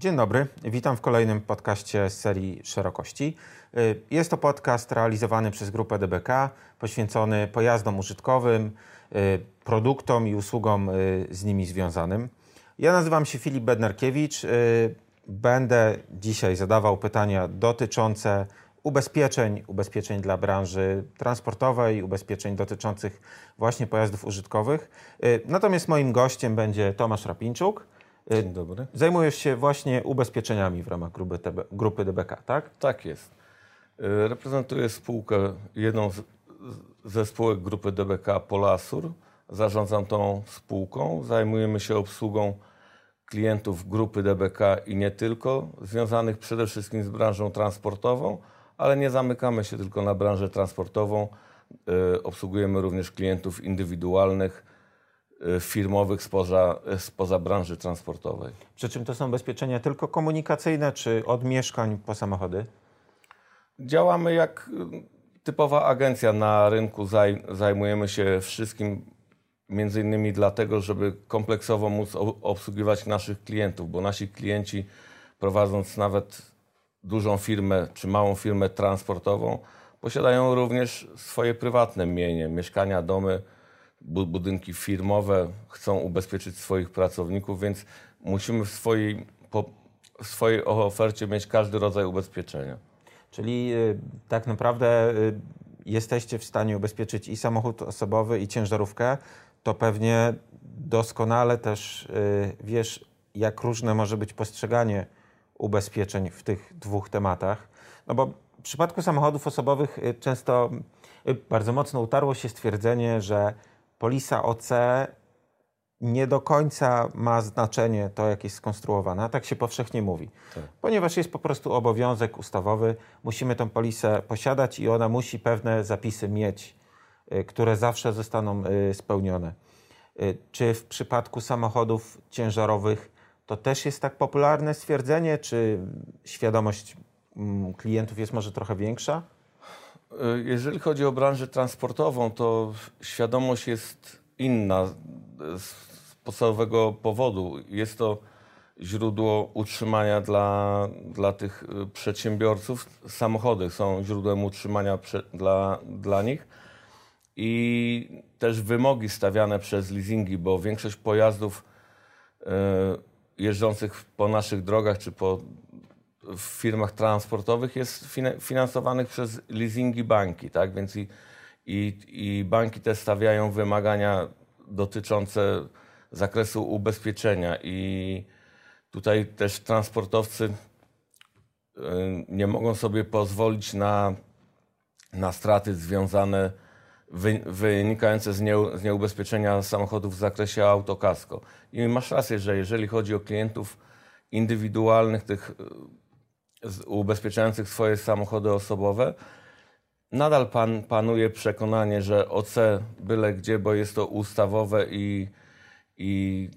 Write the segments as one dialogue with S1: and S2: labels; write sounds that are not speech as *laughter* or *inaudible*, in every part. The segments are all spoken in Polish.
S1: Dzień dobry, witam w kolejnym podcaście z serii Szerokości. Y, jest to podcast realizowany przez grupę DBK, poświęcony pojazdom użytkowym, y, produktom i usługom y, z nimi związanym. Ja nazywam się Filip Bednarkiewicz. Będę dzisiaj zadawał pytania dotyczące ubezpieczeń, ubezpieczeń dla branży transportowej, ubezpieczeń dotyczących właśnie pojazdów użytkowych. Natomiast moim gościem będzie Tomasz Rapińczuk
S2: Dzień dobry.
S1: Zajmujesz się właśnie ubezpieczeniami w ramach grupy, TB, grupy DBK, tak?
S2: Tak jest. Y, reprezentuję spółkę, jedną z, ze spółek grupy DBK Polasur. Zarządzam tą spółką. Zajmujemy się obsługą klientów grupy DBK i nie tylko, związanych przede wszystkim z branżą transportową, ale nie zamykamy się tylko na branżę transportową. Y, obsługujemy również klientów indywidualnych, Y, firmowych spoza, spoza branży transportowej.
S1: Przy czym to są ubezpieczenia tylko komunikacyjne, czy od mieszkań po samochody?
S2: Działamy jak y, typowa agencja na rynku. Zaj, zajmujemy się wszystkim, między innymi dlatego, żeby kompleksowo móc obsługiwać naszych klientów, bo nasi klienci prowadząc nawet dużą firmę czy małą firmę transportową, posiadają również swoje prywatne mienie, mieszkania, domy, budynki firmowe chcą ubezpieczyć swoich pracowników, więc musimy w swojej, w swojej ofercie mieć każdy rodzaj ubezpieczenia.
S1: Czyli y, tak naprawdę y, jesteście w stanie ubezpieczyć i samochód osobowy, i ciężarówkę, to pewnie doskonale też y, wiesz, jak różne może być postrzeganie ubezpieczeń w tych dwóch tematach. No bo w przypadku samochodów osobowych często bardzo mocno utarło się stwierdzenie, że polisa OC nie do końca ma znaczenie to, jak jest skonstruowana. Tak się powszechnie mówi. Tak. Ponieważ jest po prostu obowiązek ustawowy, musimy tę polisę posiadać i ona musi pewne zapisy mieć, y, które zawsze zostaną y, spełnione. Y, czy w przypadku samochodów ciężarowych to też jest tak popularne stwierdzenie, czy świadomość mm, klientów jest może trochę większa?
S2: Y, jeżeli chodzi o branżę transportową, to świadomość jest inna z podstawowego powodu. Jest to źródło utrzymania dla, dla tych y, przedsiębiorców. Samochody są źródłem utrzymania prze, dla, dla nich i też wymogi stawiane przez leasingi, bo większość pojazdów jeżdżących po naszych drogach czy po w firmach transportowych jest finansowanych przez leasingi banki, tak? Więc i, i, i banki te stawiają wymagania dotyczące zakresu ubezpieczenia i tutaj też transportowcy y, nie mogą sobie pozwolić na, na straty związane wynikające z, nie, z nieubezpieczenia samochodów w zakresie autokasko. I masz rację, że jeżeli chodzi o klientów indywidualnych, tych ubezpieczających swoje samochody osobowe, nadal pan, panuje przekonanie, że OC byle gdzie, bo jest to ustawowe i, i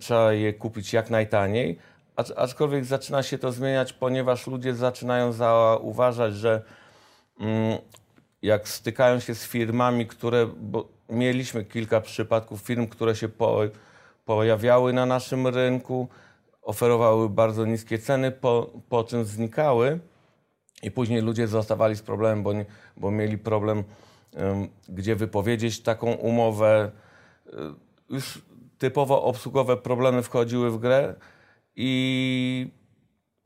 S2: trzeba je kupić jak najtaniej. Aczkolwiek zaczyna się to zmieniać, ponieważ ludzie zaczynają zauważać, że mm, jak stykają się z firmami, które, bo mieliśmy kilka przypadków firm, które się po, pojawiały na naszym rynku, oferowały bardzo niskie ceny, po, po czym znikały i później ludzie zostawali z problemem, bo, nie, bo mieli problem, um, gdzie wypowiedzieć taką umowę. Już typowo obsługowe problemy wchodziły w grę i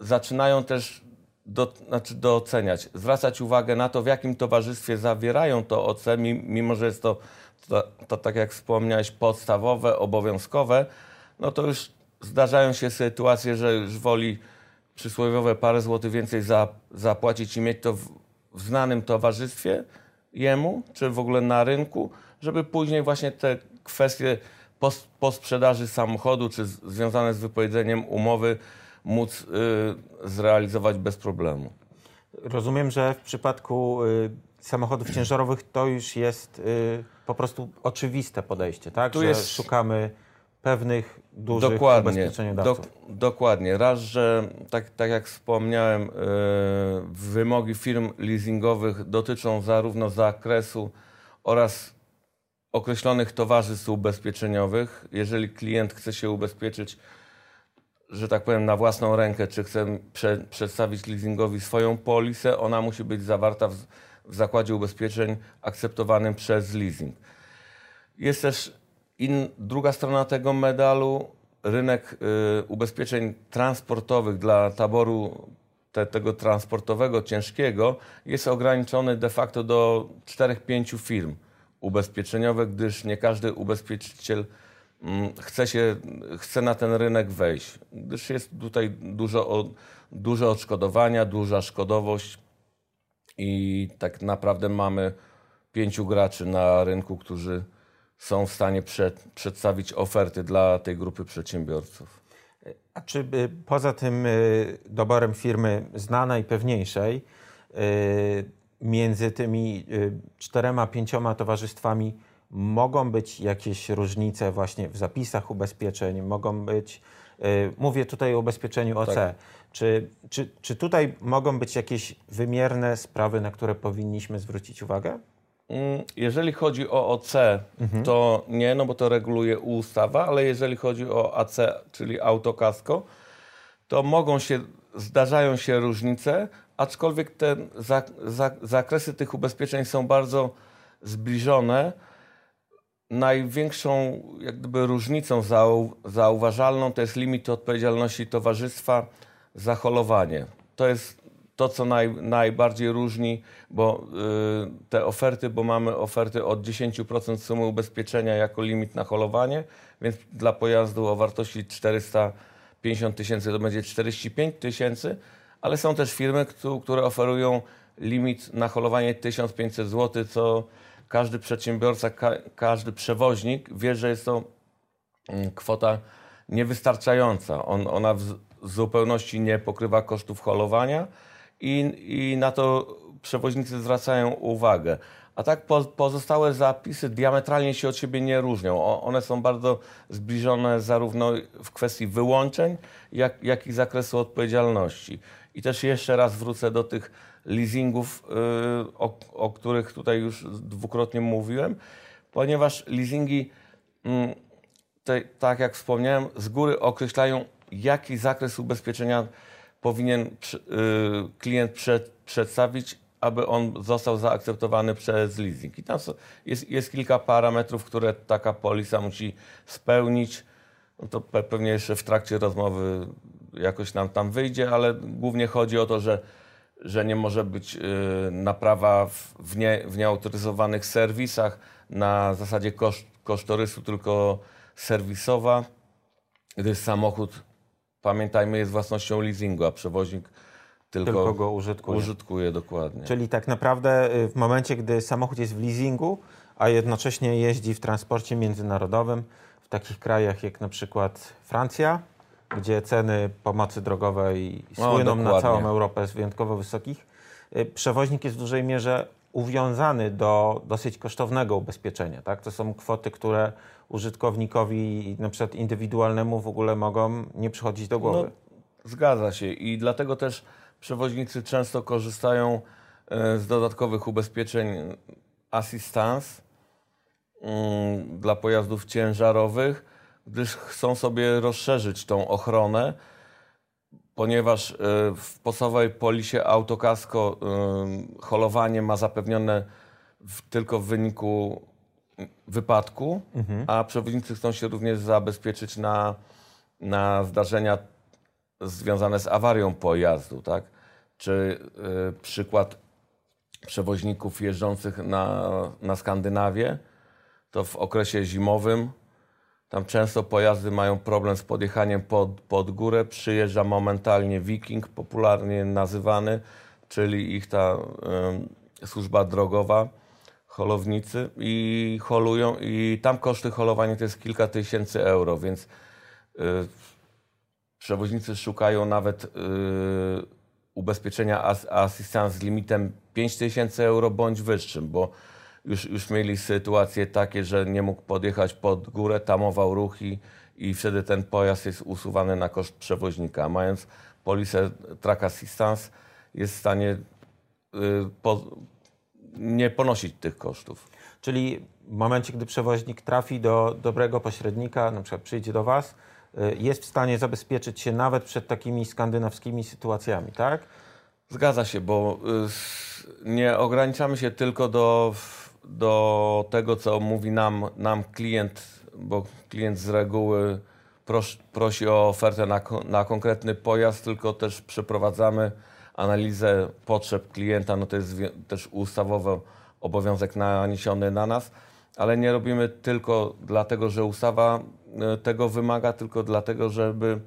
S2: zaczynają też do, znaczy doceniać, zwracać uwagę na to, w jakim towarzystwie zawierają to OC, mimo że jest to, to, to tak jak wspomniałeś, podstawowe, obowiązkowe, no to już zdarzają się sytuacje, że już woli przysłowiowe parę złotych więcej za, zapłacić i mieć to w, w znanym towarzystwie jemu, czy w ogóle na rynku, żeby później właśnie te kwestie po, po sprzedaży samochodu, czy z, związane z wypowiedzeniem umowy móc y, zrealizować bez problemu.
S1: Rozumiem, że w przypadku y, samochodów ciężarowych to już jest y, po prostu oczywiste podejście, tak? Tu że jest... szukamy pewnych dużych dokładnie, ubezpieczeniodawców.
S2: dokładnie. Raz, że tak, tak jak wspomniałem, yy, wymogi firm leasingowych dotyczą zarówno zakresu oraz określonych towarzystw ubezpieczeniowych. Jeżeli klient chce się ubezpieczyć że tak powiem, na własną rękę, czy chce prze, przedstawić leasingowi swoją polisę, ona musi być zawarta w, w zakładzie ubezpieczeń akceptowanym przez leasing. Jest też in, druga strona tego medalu, rynek y, ubezpieczeń transportowych dla taboru te, tego transportowego, ciężkiego, jest ograniczony de facto do 4-5 firm ubezpieczeniowych, gdyż nie każdy ubezpieczyciel mm, chce, się, chce na ten rynek wejść, gdyż jest tutaj dużo, duże odszkodowania, duża szkodowość i tak naprawdę mamy pięciu graczy na rynku, którzy są w stanie przed, przedstawić oferty dla tej grupy przedsiębiorców.
S1: A czy y, poza tym y, doborem firmy znanej, pewniejszej, y, między tymi czterema, pięcioma towarzystwami mogą być jakieś różnice właśnie w zapisach ubezpieczeń, mogą być, mówię tutaj o ubezpieczeniu OC, tak. czy, czy, czy tutaj mogą być jakieś wymierne sprawy, na które powinniśmy zwrócić uwagę?
S2: Mm, jeżeli chodzi o OC, mhm. to nie, no bo to reguluje ustawa, ale jeżeli chodzi o AC, czyli autokasko, to mogą się, zdarzają się różnice, aczkolwiek te za, za, zakresy tych ubezpieczeń są bardzo zbliżone. Największą jak gdyby różnicą zau, zauważalną to jest limit odpowiedzialności towarzystwa za holowanie. To jest to, co naj, najbardziej różni, bo y, te oferty, bo mamy oferty od 10% sumy ubezpieczenia jako limit na holowanie, więc dla pojazdu o wartości 450 tysięcy to będzie 45 tysięcy, ale są też firmy, które oferują limit na holowanie 1500 zł, co każdy przedsiębiorca, ka, każdy przewoźnik wie, że jest to mm, kwota niewystarczająca. On, ona w zupełności nie pokrywa kosztów holowania, i, i na to przewoźnicy zwracają uwagę. A tak po, pozostałe zapisy diametralnie się od siebie nie różnią. O, one są bardzo zbliżone zarówno w kwestii wyłączeń, jak, jak i zakresu odpowiedzialności. I też jeszcze raz wrócę do tych leasingów, yy, o, o, których tutaj już dwukrotnie mówiłem, ponieważ leasingi, yy, te, tak jak wspomniałem, z góry określają, jaki zakres ubezpieczenia powinien y, klient przed, przedstawić, aby on został zaakceptowany przez leasing. I tam jest, jest kilka parametrów, które taka polisa musi spełnić. No to pewnie jeszcze w trakcie rozmowy jakoś nam tam wyjdzie, ale głównie chodzi o to, że, że nie może być y, naprawa w, nie, w nieautoryzowanych serwisach na zasadzie koszt, kosztorysu, tylko serwisowa, gdyż samochód pamiętajmy, jest własnością leasingu, a przewoźnik tylko,
S1: tylko go użytkuje.
S2: użytkuje. dokładnie.
S1: Czyli tak naprawdę y, w momencie, gdy samochód jest w leasingu, a jednocześnie jeździ w transporcie międzynarodowym, w takich krajach jak na przykład Francja, gdzie ceny pomocy drogowej słyną no, na całą Europę z wyjątkowo wysokich, y, przewoźnik jest w dużej mierze uwiązany do dosyć kosztownego ubezpieczenia. Tak? To są kwoty, które użytkownikowi, na przykład indywidualnemu, w ogóle mogą nie przychodzić do głowy.
S2: No, zgadza się i dlatego też przewoźnicy często korzystają e, z dodatkowych ubezpieczeń assistance mm, dla pojazdów ciężarowych, gdyż chcą sobie rozszerzyć tą ochronę, ponieważ e, w podstawowej polisie autokasko e, holowanie ma zapewnione tylko w wyniku wypadku, mhm. a przewoźnicy chcą się również zabezpieczyć na, na zdarzenia związane z awarią pojazdu, tak? Czy y, przykład przewoźników jeżdżących na, na Skandynawię, to w okresie zimowym tam często pojazdy mają problem z podjechaniem pod, pod górę. Przyjeżdża momentalnie Viking, popularnie nazywany, czyli ich ta y, służba drogowa holownicy i holują i tam koszty holowania to jest kilka tysięcy euro, więc y, przewoźnicy szukają nawet y, ubezpieczenia as, assistance z limitem 5 tysięcy euro bądź wyższym, bo już, już mieli sytuacje takie, że nie mógł podjechać pod górę, tamował ruchy i wtedy ten pojazd jest usuwany na koszt przewoźnika. Mając polisę track assistance jest w stanie y, po, nie ponosić tych kosztów.
S1: Czyli w momencie, gdy przewoźnik trafi do dobrego pośrednika, na przykład przyjdzie do Was, y, jest w stanie zabezpieczyć się nawet przed takimi skandynawskimi sytuacjami, tak?
S2: Zgadza się, bo y, nie ograniczamy się tylko do, do tego, co mówi nam, nam klient, bo klient z reguły pros, prosi o ofertę na, na konkretny pojazd, tylko też przeprowadzamy analizę potrzeb klienta, no to jest też ustawowy obowiązek naniesiony na nas, ale nie robimy tylko dlatego, że ustawa y, tego wymaga, tylko dlatego, żeby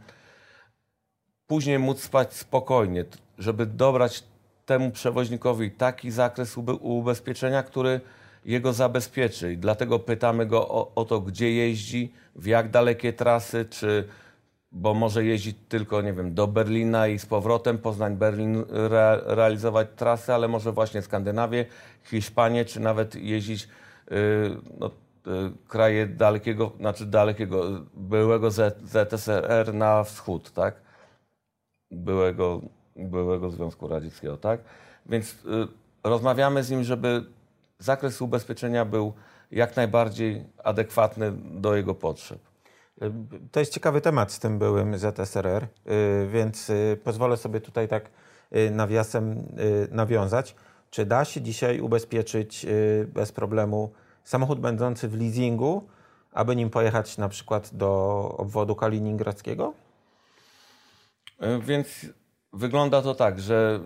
S2: później móc spać spokojnie, żeby dobrać temu przewoźnikowi taki zakres ubezpieczenia, który jego zabezpieczy. I dlatego pytamy go o, o, to, gdzie jeździ, w jak dalekie trasy, czy bo może jeździć tylko, nie wiem, do Berlina i z powrotem, Poznań-Berlin re, realizować trasy, ale może właśnie Skandynawię, Hiszpanię, czy nawet jeździć yy, no, yy, kraje dalekiego, znaczy dalekiego, byłego Z, ZSRR na wschód, tak? Byłego, byłego Związku Radzieckiego, tak? Więc yy, rozmawiamy z nim, żeby zakres ubezpieczenia był jak najbardziej adekwatny do jego potrzeb.
S1: To jest ciekawy temat z tym byłym ZSRR, y, więc y, pozwolę sobie tutaj tak y, nawiasem nawiązać. Czy da się dzisiaj ubezpieczyć bez problemu samochód będący w leasingu, aby nim pojechać na przykład do obwodu kaliningradzkiego?
S2: Więc wygląda to tak, że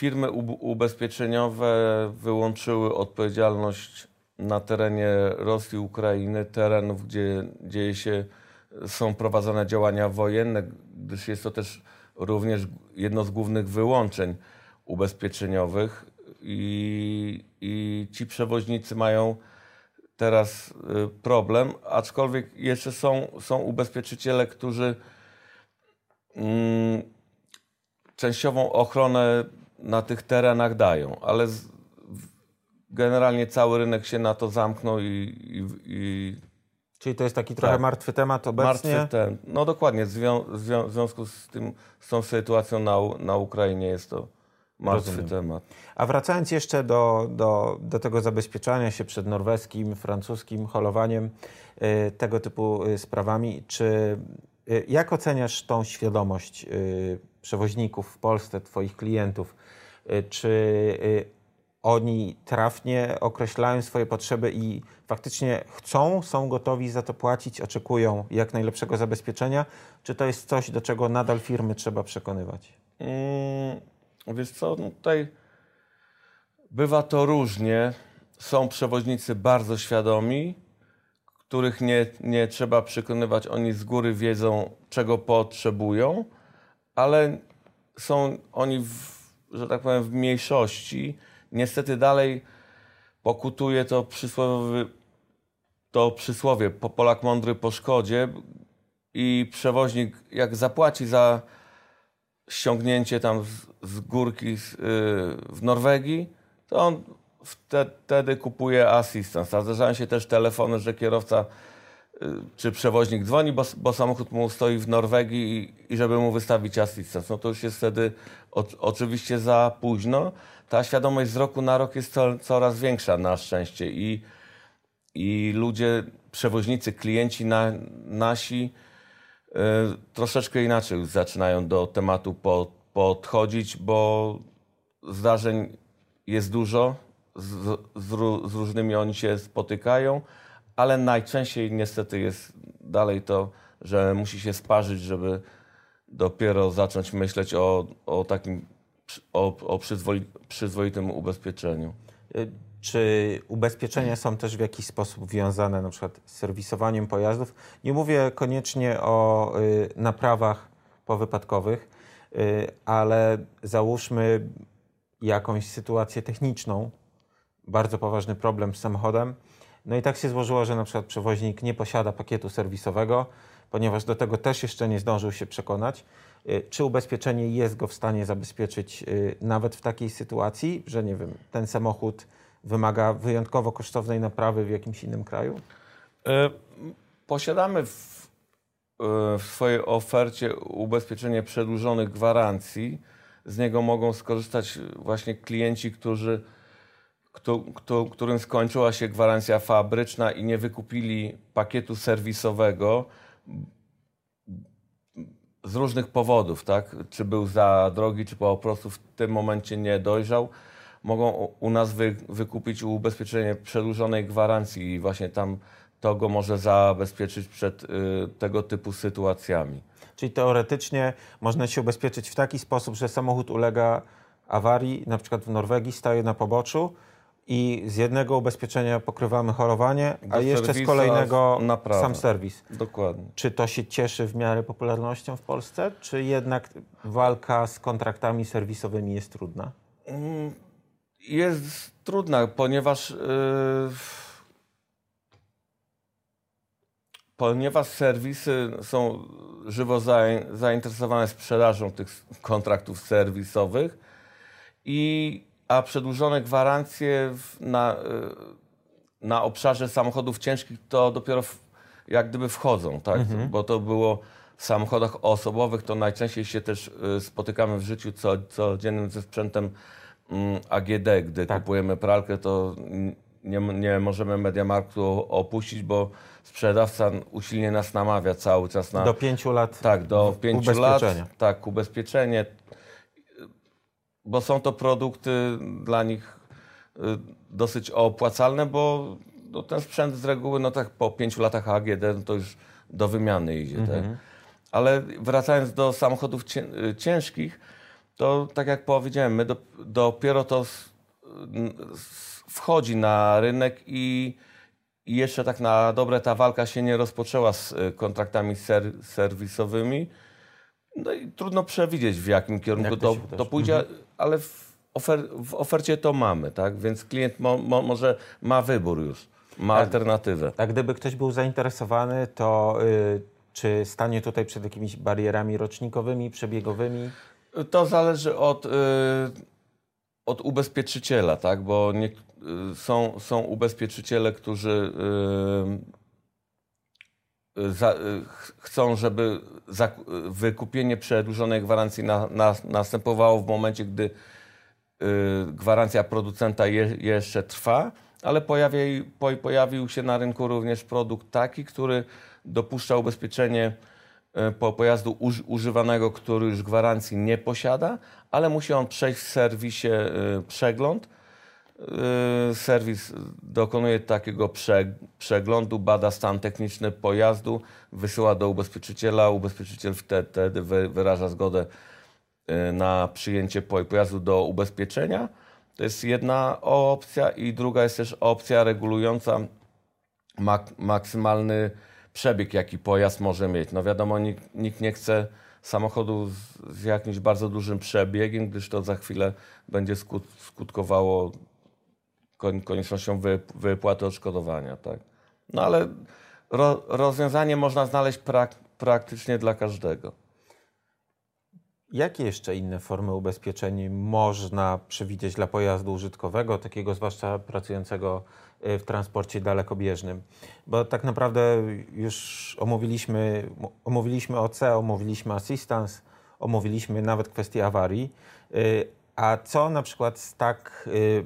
S2: firmy ubezpieczeniowe wyłączyły odpowiedzialność na terenie Rosji, Ukrainy, terenów, gdzie dzieje się, są prowadzone działania wojenne, gdyż jest to też również jedno z głównych wyłączeń ubezpieczeniowych. I, i ci przewoźnicy mają teraz y, problem, aczkolwiek jeszcze są, są ubezpieczyciele, którzy mm, częściową ochronę na tych terenach dają, ale z, generalnie cały rynek się na to zamknął i, i, i
S1: Czyli to jest taki trochę tak. martwy temat obecnie?
S2: Martwy ten. No dokładnie, w, zwią w związku z, tym, z tą sytuacją na, na Ukrainie jest to martwy Rozumiem. temat.
S1: A wracając jeszcze do, do, do tego zabezpieczania się przed norweskim, francuskim holowaniem, y, tego typu y, sprawami, czy jak oceniasz tą świadomość y, przewoźników w Polsce, Twoich klientów? Y, czy y, oni trafnie określają swoje potrzeby i faktycznie chcą, są gotowi za to płacić, oczekują jak najlepszego zabezpieczenia? Czy to jest coś, do czego nadal firmy trzeba przekonywać?
S2: Hmm, wiesz co, no tutaj bywa to różnie. Są przewoźnicy bardzo świadomi, których nie, nie trzeba przekonywać. Oni z góry wiedzą, czego potrzebują, ale są oni, w, że tak powiem, w mniejszości niestety dalej pokutuje to przysłowie, to przysłowie po Polak mądry po szkodzie i przewoźnik jak zapłaci za ściągnięcie tam z, z górki z, yy, w Norwegii, to on wtedy kupuje asystans. A zdarzają się też telefony, że kierowca yy, czy przewoźnik dzwoni, bo, bo, samochód mu stoi w Norwegii i, i żeby mu wystawić asystans. No to już jest wtedy o, oczywiście za późno ta świadomość z roku na rok jest to, coraz większa na szczęście i, i ludzie, przewoźnicy, klienci na, nasi y, troszeczkę inaczej zaczynają do tematu po, podchodzić, bo zdarzeń jest dużo, z, z, z różnymi oni się spotykają, ale najczęściej niestety jest dalej to, że musi się sparzyć, żeby dopiero zacząć myśleć o, o takim o, o przyzwoitym ubezpieczeniu.
S1: Y, czy ubezpieczenia są też w jakiś sposób wiązane na przykład z serwisowaniem pojazdów? Nie mówię koniecznie o y, naprawach powypadkowych, y, ale załóżmy jakąś sytuację techniczną, bardzo poważny problem z samochodem. No i tak się złożyło, że na przykład przewoźnik nie posiada pakietu serwisowego, ponieważ do tego też jeszcze nie zdążył się przekonać. Y, czy ubezpieczenie jest go w stanie zabezpieczyć y, nawet w takiej sytuacji, że nie wiem, ten samochód wymaga wyjątkowo kosztownej naprawy w jakimś innym kraju?
S2: E, posiadamy w, w swojej ofercie ubezpieczenie przedłużonych gwarancji. Z niego mogą skorzystać właśnie klienci, którzy którym skończyła się gwarancja fabryczna i nie wykupili pakietu serwisowego z różnych powodów, tak? Czy był za drogi, czy po prostu w tym momencie nie dojrzał, mogą u nas wy, wykupić ubezpieczenie przedłużonej gwarancji i właśnie tam to go może zabezpieczyć przed y, tego typu sytuacjami.
S1: Czyli teoretycznie można się ubezpieczyć w taki sposób, że samochód ulega awarii, na przykład w Norwegii staje na poboczu i z jednego ubezpieczenia pokrywamy chorowanie, Do a jeszcze z kolejnego sam serwis.
S2: Dokładnie.
S1: Czy to się cieszy w miarę popularnością w Polsce, czy jednak walka z kontraktami serwisowymi jest trudna? Mm,
S2: jest trudna, ponieważ... Yy ponieważ serwisy są żywo zainteresowane sprzedażą tych kontraktów serwisowych, i, a przedłużone gwarancje na, y, na obszarze samochodów ciężkich to dopiero w, jak gdyby wchodzą, tak? Mhm. bo to było w samochodach osobowych, to najczęściej się też y, spotykamy w życiu co, codziennym ze sprzętem mm, AGD, gdy tak. kupujemy pralkę, to nie, nie możemy Mediamarktu opuścić, bo sprzedawca usilnie nas namawia cały czas na...
S1: Do pięciu lat
S2: Tak, do pięciu lat. Tak, ubezpieczenie. Bo są to produkty dla nich y, dosyć opłacalne, bo no, ten sprzęt z reguły, no tak po pięciu latach AGD no to już do wymiany idzie. Tak? Mhm. Tak? Ale wracając do samochodów y, ciężkich, to tak jak powiedziałem, my do, dopiero to wchodzi na rynek i i jeszcze tak na dobre ta walka się nie rozpoczęła z y, kontraktami ser, serwisowymi. No i trudno przewidzieć, w jakim kierunku Jak to, to, to, pójdzie, mhm. Ale w, ofer, w, ofercie to mamy, tak? Więc klient mo, mo, może ma wybór już, ma a, alternatywę.
S1: A gdyby ktoś był zainteresowany, to y, czy stanie tutaj przed jakimiś barierami rocznikowymi, przebiegowymi?
S2: To zależy od, y, od ubezpieczyciela, tak? Bo nie, Y, są, są ubezpieczyciele, którzy y, za, chcą, żeby wykupienie przedłużonej gwarancji na, na, następowało w momencie, gdy gwarancja producenta je, jeszcze trwa, ale pojawi, po, pojawił się na rynku również produkt taki, który dopuszcza ubezpieczenie po pojazdu uż, używanego, który już gwarancji nie posiada, ale musi on przejść w serwisie przegląd serwis dokonuje takiego przeglądu, bada stan techniczny pojazdu, wysyła do ubezpieczyciela. Ubezpieczyciel wtedy wyraża zgodę yy, na przyjęcie pojazdu do ubezpieczenia. To jest jedna opcja i druga jest też opcja regulująca mak maksymalny przebieg, jaki pojazd może mieć. No wiadomo, nikt, nikt nie chce samochodu z, z, jakimś bardzo dużym przebiegiem, gdyż to za chwilę będzie skut, skutkowało koniecznością wypłaty odszkodowania. Tak? No ale ro, rozwiązanie można znaleźć prak, praktycznie dla każdego.
S1: Jakie jeszcze inne formy ubezpieczeń można przewidzieć dla pojazdu użytkowego, takiego zwłaszcza pracującego y, w transporcie dalekobieżnym? Bo tak naprawdę już omówiliśmy, omówiliśmy OC, omówiliśmy assistance, omówiliśmy nawet kwestię awarii. Y, a co na przykład z tak y,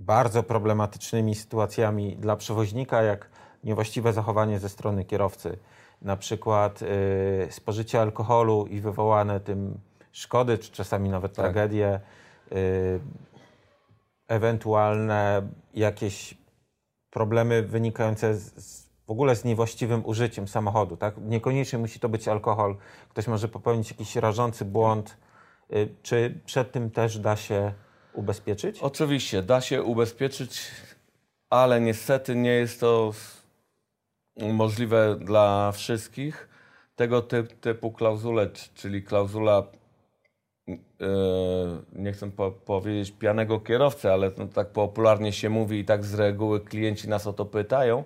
S1: bardzo problematycznymi sytuacjami dla przewoźnika, jak niewłaściwe zachowanie ze strony kierowcy, na przykład y, spożycie alkoholu i wywołane tym szkody, czy czasami nawet tak. tragedie, y, ewentualne jakieś problemy wynikające z, z, w ogóle z niewłaściwym użyciem samochodu. Tak? Niekoniecznie musi to być alkohol. Ktoś może popełnić jakiś rażący błąd. Y, czy przed tym też da się ubezpieczyć?
S2: Oczywiście, da się ubezpieczyć, ale niestety nie jest to możliwe dla wszystkich. Tego typu klauzule, czyli klauzula, yy, nie chcę po powiedzieć pijanego kierowcy, ale no tak popularnie się mówi i tak z reguły klienci nas o to pytają,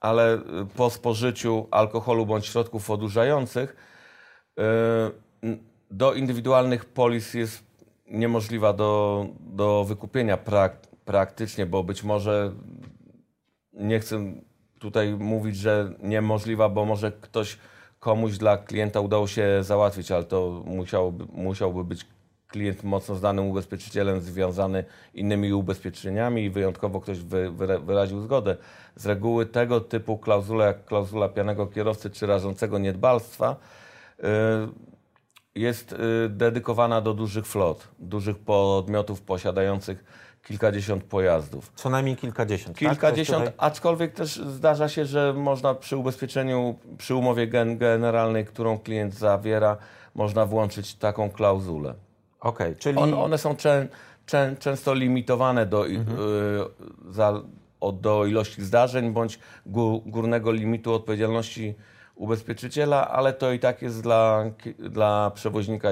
S2: ale po spożyciu alkoholu bądź środków odurzających yy, do indywidualnych polis jest niemożliwa do, do wykupienia prak, praktycznie, bo być może nie chcę tutaj mówić, że niemożliwa, bo może ktoś komuś dla klienta udało się załatwić, ale to musiałby, musiałby być klient mocno znanym ubezpieczycielem, związany innymi ubezpieczeniami i wyjątkowo ktoś wy, wyraził zgodę. Z reguły tego typu klauzule, jak klauzula pianego kierowcy czy rażącego niedbalstwa, yy, jest yy, dedykowana do dużych flot, dużych podmiotów posiadających kilkadziesiąt pojazdów.
S1: Co najmniej kilkadziesiąt.
S2: Tak? Kilkadziesiąt, tak? aczkolwiek też zdarza się, że można przy ubezpieczeniu, przy umowie gen generalnej, którą klient zawiera, można włączyć taką klauzulę.
S1: Okej, okay, czyli...
S2: On, one są czę, czę, często limitowane do, mhm. y, za, do ilości zdarzeń bądź górnego limitu odpowiedzialności ubezpieczyciela, ale to i tak jest dla, dla przewoźnika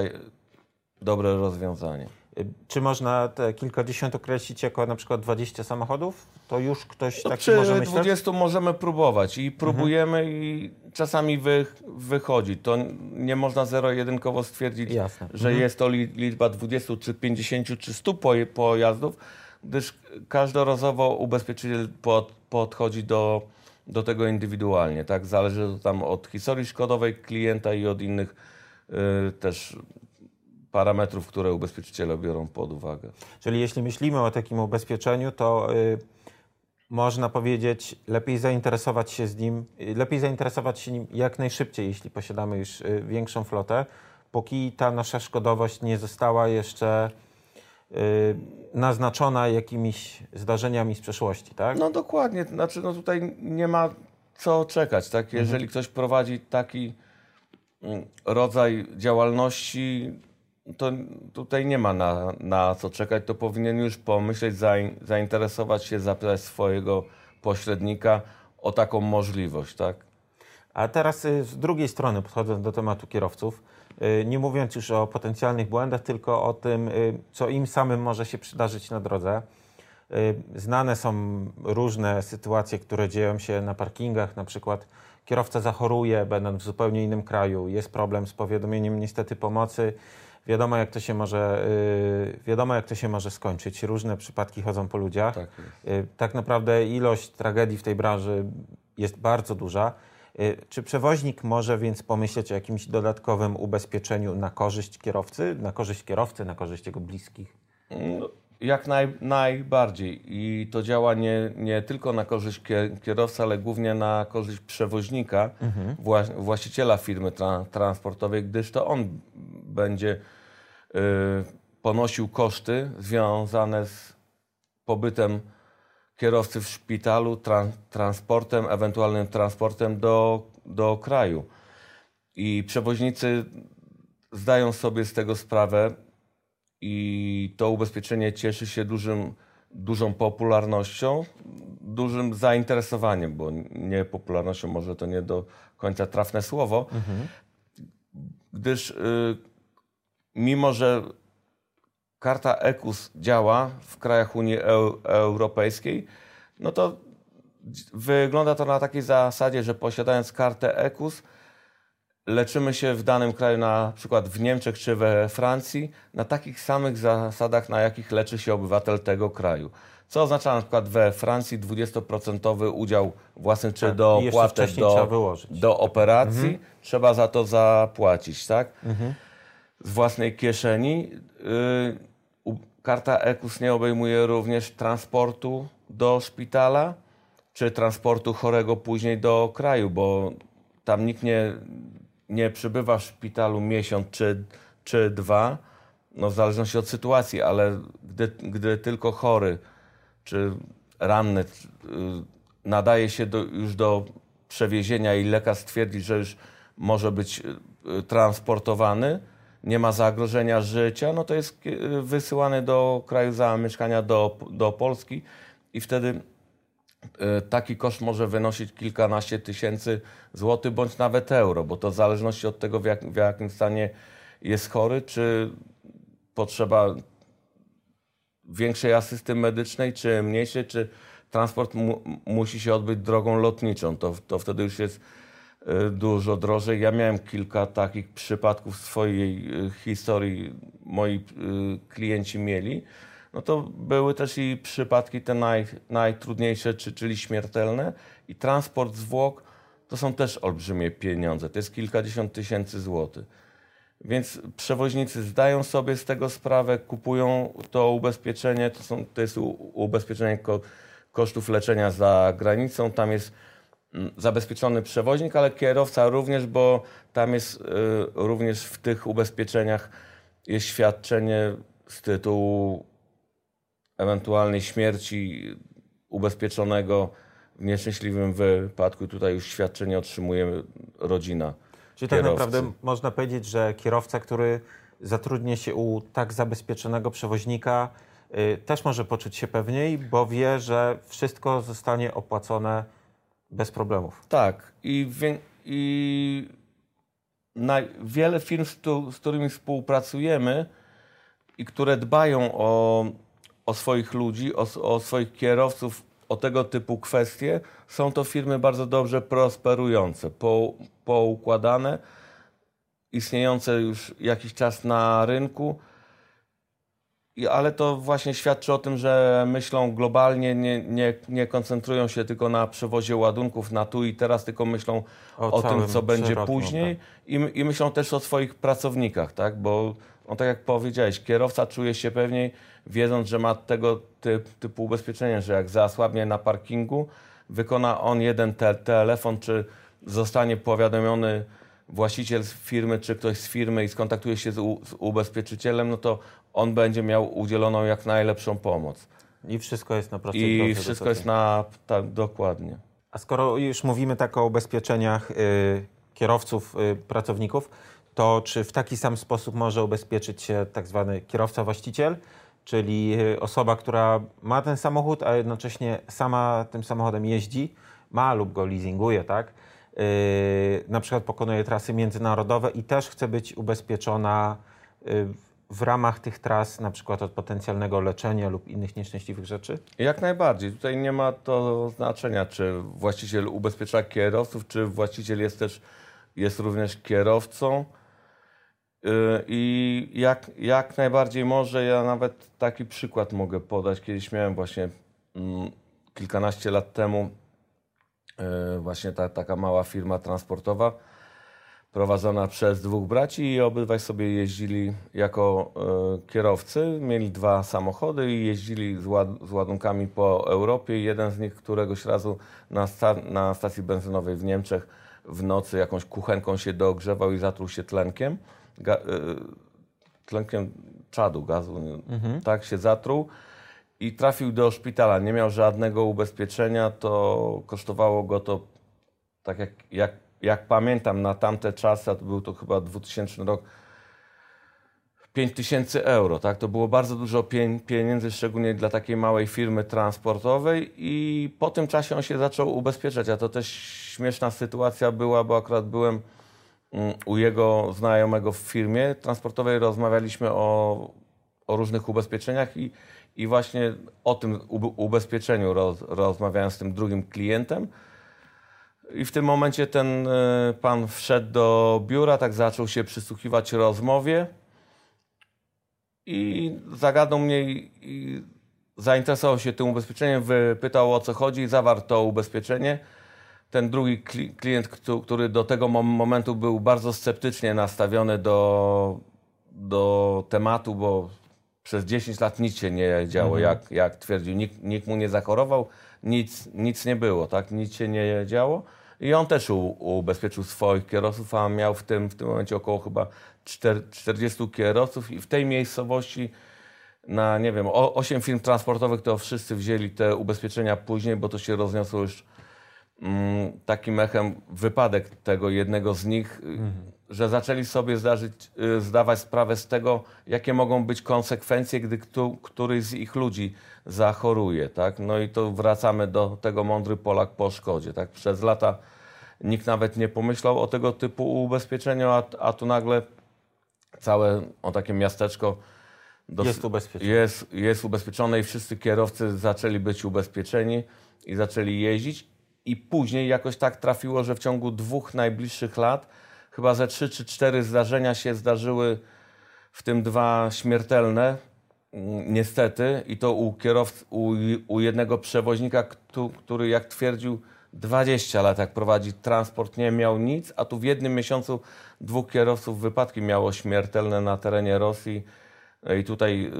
S2: dobre rozwiązanie.
S1: Czy można te kilkadziesiąt określić jako na przykład 20 samochodów? To już ktoś
S2: no,
S1: taki
S2: przy
S1: może myśleć?
S2: 20 możemy próbować i próbujemy mhm. i czasami wy, wychodzi. To nie można zero-jedynkowo stwierdzić, Jasne. że mhm. jest to liczba 20 czy 50 czy 100 pojazdów, gdyż każdorazowo ubezpieczyciel pod, podchodzi do, do tego indywidualnie. Tak? Zależy to tam od historii szkodowej klienta i od innych y, też parametrów, które ubezpieczyciele biorą pod uwagę.
S1: Czyli jeśli myślimy o takim ubezpieczeniu, to y, można powiedzieć, lepiej zainteresować się z nim, y, lepiej zainteresować się nim jak najszybciej, jeśli posiadamy już y, większą flotę, póki ta nasza szkodowość nie została jeszcze naznaczona jakimiś zdarzeniami z przeszłości, tak?
S2: No dokładnie, znaczy no tutaj nie ma co czekać, tak? Mhm. Jeżeli mhm. ktoś prowadzi taki mm, rodzaj działalności, to tutaj nie ma na, na co czekać, to powinien już pomyśleć, zainteresować się, zapytać swojego pośrednika o taką możliwość, tak?
S1: A teraz y, z drugiej strony, podchodząc do tematu kierowców, y, nie mówiąc już o potencjalnych błędach, tylko o tym, y, co im samym może się przydarzyć na drodze. Znane są różne sytuacje, które dzieją się na parkingach, na przykład kierowca zachoruje, będąc w zupełnie innym kraju, jest problem z powiadomieniem niestety pomocy, wiadomo jak to się może, yy, wiadomo jak to się może skończyć. Różne przypadki chodzą po ludziach. Tak, yy, tak naprawdę ilość tragedii w tej branży jest bardzo duża. Yy, czy przewoźnik może więc pomyśleć o jakimś dodatkowym ubezpieczeniu na korzyść kierowcy, na korzyść kierowcy, na korzyść jego bliskich?
S2: No, jak naj, najbardziej. I to działa nie, nie tylko na korzyść kierowcy, ale głównie na korzyść przewoźnika, mhm. wła, właściciela firmy tra, transportowej, gdyż to on będzie y, ponosił koszty związane z pobytem kierowcy w szpitalu, tra, transportem, ewentualnym transportem do, do kraju. I przewoźnicy zdają sobie z tego sprawę i to ubezpieczenie cieszy się dużym, dużą popularnością, dużym zainteresowaniem, bo nie popularnością, może to nie do końca trafne słowo, mhm. gdyż y, mimo że karta ECUS działa w krajach Unii Europejskiej, no to wygląda to na takiej zasadzie, że posiadając kartę ECUS, leczymy się w danym kraju, na przykład w Niemczech czy we Francji, na takich samych zasadach, na jakich leczy się obywatel tego kraju. Co oznacza na przykład we Francji 20% udział własny, czy tak, do opłaty do, do operacji, mhm. trzeba za to zapłacić, tak? Mhm z własnej kieszeni. Y, karta EKUS nie obejmuje również transportu do szpitala czy transportu chorego później do kraju, bo tam nikt nie, nie przybywa w szpitalu miesiąc czy, czy dwa, no w zależności od sytuacji, ale gdy, gdy tylko chory czy ranny y, nadaje się do, już do przewiezienia i lekarz stwierdzi, że już może być y, transportowany, nie ma zagrożenia życia, no to jest wysyłany do kraju zamieszkania, do, do Polski i wtedy e, taki koszt może wynosić kilkanaście tysięcy złotych bądź nawet euro, bo to w zależności od tego, w, jak, w jakim stanie jest chory, czy potrzeba większej asysty medycznej, czy mniejszej, czy transport mu, musi się odbyć drogą lotniczą. To, to wtedy już jest Y, dużo drożej. Ja miałem kilka takich przypadków w swojej y, historii, moi y, klienci mieli. No to były też i przypadki te naj, najtrudniejsze, czyli śmiertelne. I transport zwłok to są też olbrzymie pieniądze. To jest kilkadziesiąt tysięcy złotych. Więc przewoźnicy zdają sobie z tego sprawę, kupują to ubezpieczenie. To, są, to jest ubezpieczenie ko, kosztów leczenia za granicą. Tam jest zabezpieczony przewoźnik, ale kierowca również, bo tam jest y, również w tych ubezpieczeniach jest świadczenie z tytułu ewentualnej śmierci ubezpieczonego w nieszczęśliwym wypadku. Tutaj już świadczenie otrzymuje rodzina.
S1: Czyli tak naprawdę można powiedzieć, że kierowca, który zatrudnia się u tak zabezpieczonego przewoźnika, y, też może poczuć się pewniej, bo wie, że wszystko zostanie opłacone bez problemów.
S2: Tak. I, i na wiele firm, z, tu, z którymi współpracujemy i które dbają o, o swoich ludzi, o, o swoich kierowców, o tego typu kwestie, są to firmy bardzo dobrze prosperujące, po, poukładane, istniejące już jakiś czas na rynku. Ale to właśnie świadczy o tym, że myślą globalnie, nie, nie, nie koncentrują się tylko na przewozie ładunków na tu i teraz, tylko myślą o, o tym, co będzie później tak. i, i myślą też o swoich pracownikach, tak? bo no tak jak powiedziałeś, kierowca czuje się pewniej, wiedząc, że ma tego typ, typu ubezpieczenie, że jak zasłabnie na parkingu, wykona on jeden te telefon, czy zostanie powiadomiony właściciel firmy, czy ktoś z firmy i skontaktuje się z, z ubezpieczycielem, no to on będzie miał udzieloną jak najlepszą pomoc.
S1: I wszystko jest na prostej
S2: I wszystko jest na, tak, dokładnie.
S1: A skoro już mówimy tak o ubezpieczeniach y, kierowców, y, pracowników, to czy w taki sam sposób może ubezpieczyć się tak zwany kierowca-właściciel, czyli y, osoba, która ma ten samochód, a jednocześnie sama tym samochodem jeździ, ma lub go leasinguje, tak? Yy, na przykład pokonuje trasy międzynarodowe i też chce być ubezpieczona yy, w ramach tych tras, na przykład od potencjalnego leczenia lub innych nieszczęśliwych rzeczy?
S2: Jak najbardziej. Tutaj nie ma to znaczenia, czy właściciel ubezpiecza kierowców, czy właściciel jest też jest również kierowcą. Y, I jak, jak najbardziej może, ja nawet taki przykład mogę podać. Kiedyś miałem właśnie mm, kilkanaście lat temu y, właśnie ta, taka mała firma transportowa prowadzona przez dwóch braci i obydwaj sobie jeździli jako y, kierowcy. Mieli dwa samochody i jeździli z, ład, z ładunkami po Europie. Jeden z nich któregoś razu na, sta, na stacji benzynowej w Niemczech w nocy jakąś kuchenką się dogrzewał i zatruł się tlenkiem ga, e, tlenkiem czadu, gazu, mhm. tak się zatruł i trafił do szpitala. Nie miał żadnego ubezpieczenia, to kosztowało go to, tak jak, jak, jak pamiętam, na tamte czasy, a to był to chyba 2000 rok, 5000 euro, tak? To było bardzo dużo pieniędzy, szczególnie dla takiej małej firmy transportowej i po tym czasie on się zaczął ubezpieczać, a to też śmieszna sytuacja była, bo akurat byłem Mm, u jego znajomego w firmie transportowej rozmawialiśmy o, o różnych ubezpieczeniach i, i właśnie o tym ubezpieczeniu roz, rozmawiałem z tym drugim klientem. I w tym momencie ten e, pan wszedł do biura, tak zaczął się przysłuchiwać rozmowie i zagadał mnie i, i zainteresował się tym ubezpieczeniem, wypytał o co chodzi, zawarł to ubezpieczenie ten drugi klient, który do tego momentu był bardzo sceptycznie nastawiony do, do tematu, bo przez 10 lat nic się nie działo, mhm. jak, jak twierdził. Nikt, nikt, mu nie zachorował, nic, nic nie było, tak? Nic się nie działo. I on też ubezpieczył swoich kierowców, a miał w tym, w tym momencie około chyba 40 kierowców i w tej miejscowości na, nie wiem, 8 firm transportowych to wszyscy wzięli te ubezpieczenia później, bo to się rozniosło już Mm, takim echem wypadek tego jednego z nich, mhm. Że zaczęli sobie zdarzyć, y, zdawać sprawę z tego, jakie mogą być konsekwencje, gdy któryś z ich ludzi zachoruje. Tak? No i to wracamy do tego mądry Polak po szkodzie. Tak? Przez lata nikt nawet nie pomyślał o tego typu ubezpieczeniu, a, a tu nagle całe o takie miasteczko
S1: jest, ubezpieczone.
S2: Jest, jest ubezpieczone i wszyscy kierowcy zaczęli być ubezpieczeni i zaczęli jeździć i później jakoś tak trafiło, że w ciągu dwóch najbliższych lat chyba ze trzy czy cztery zdarzenia się zdarzyły, w tym dwa śmiertelne, mm, niestety, i to u kierowcy, u, u jednego przewoźnika, który jak twierdził, 20 lat, jak prowadzi transport, nie miał nic, a tu w jednym miesiącu dwóch kierowców wypadki miało śmiertelne na terenie Rosji. I tutaj y,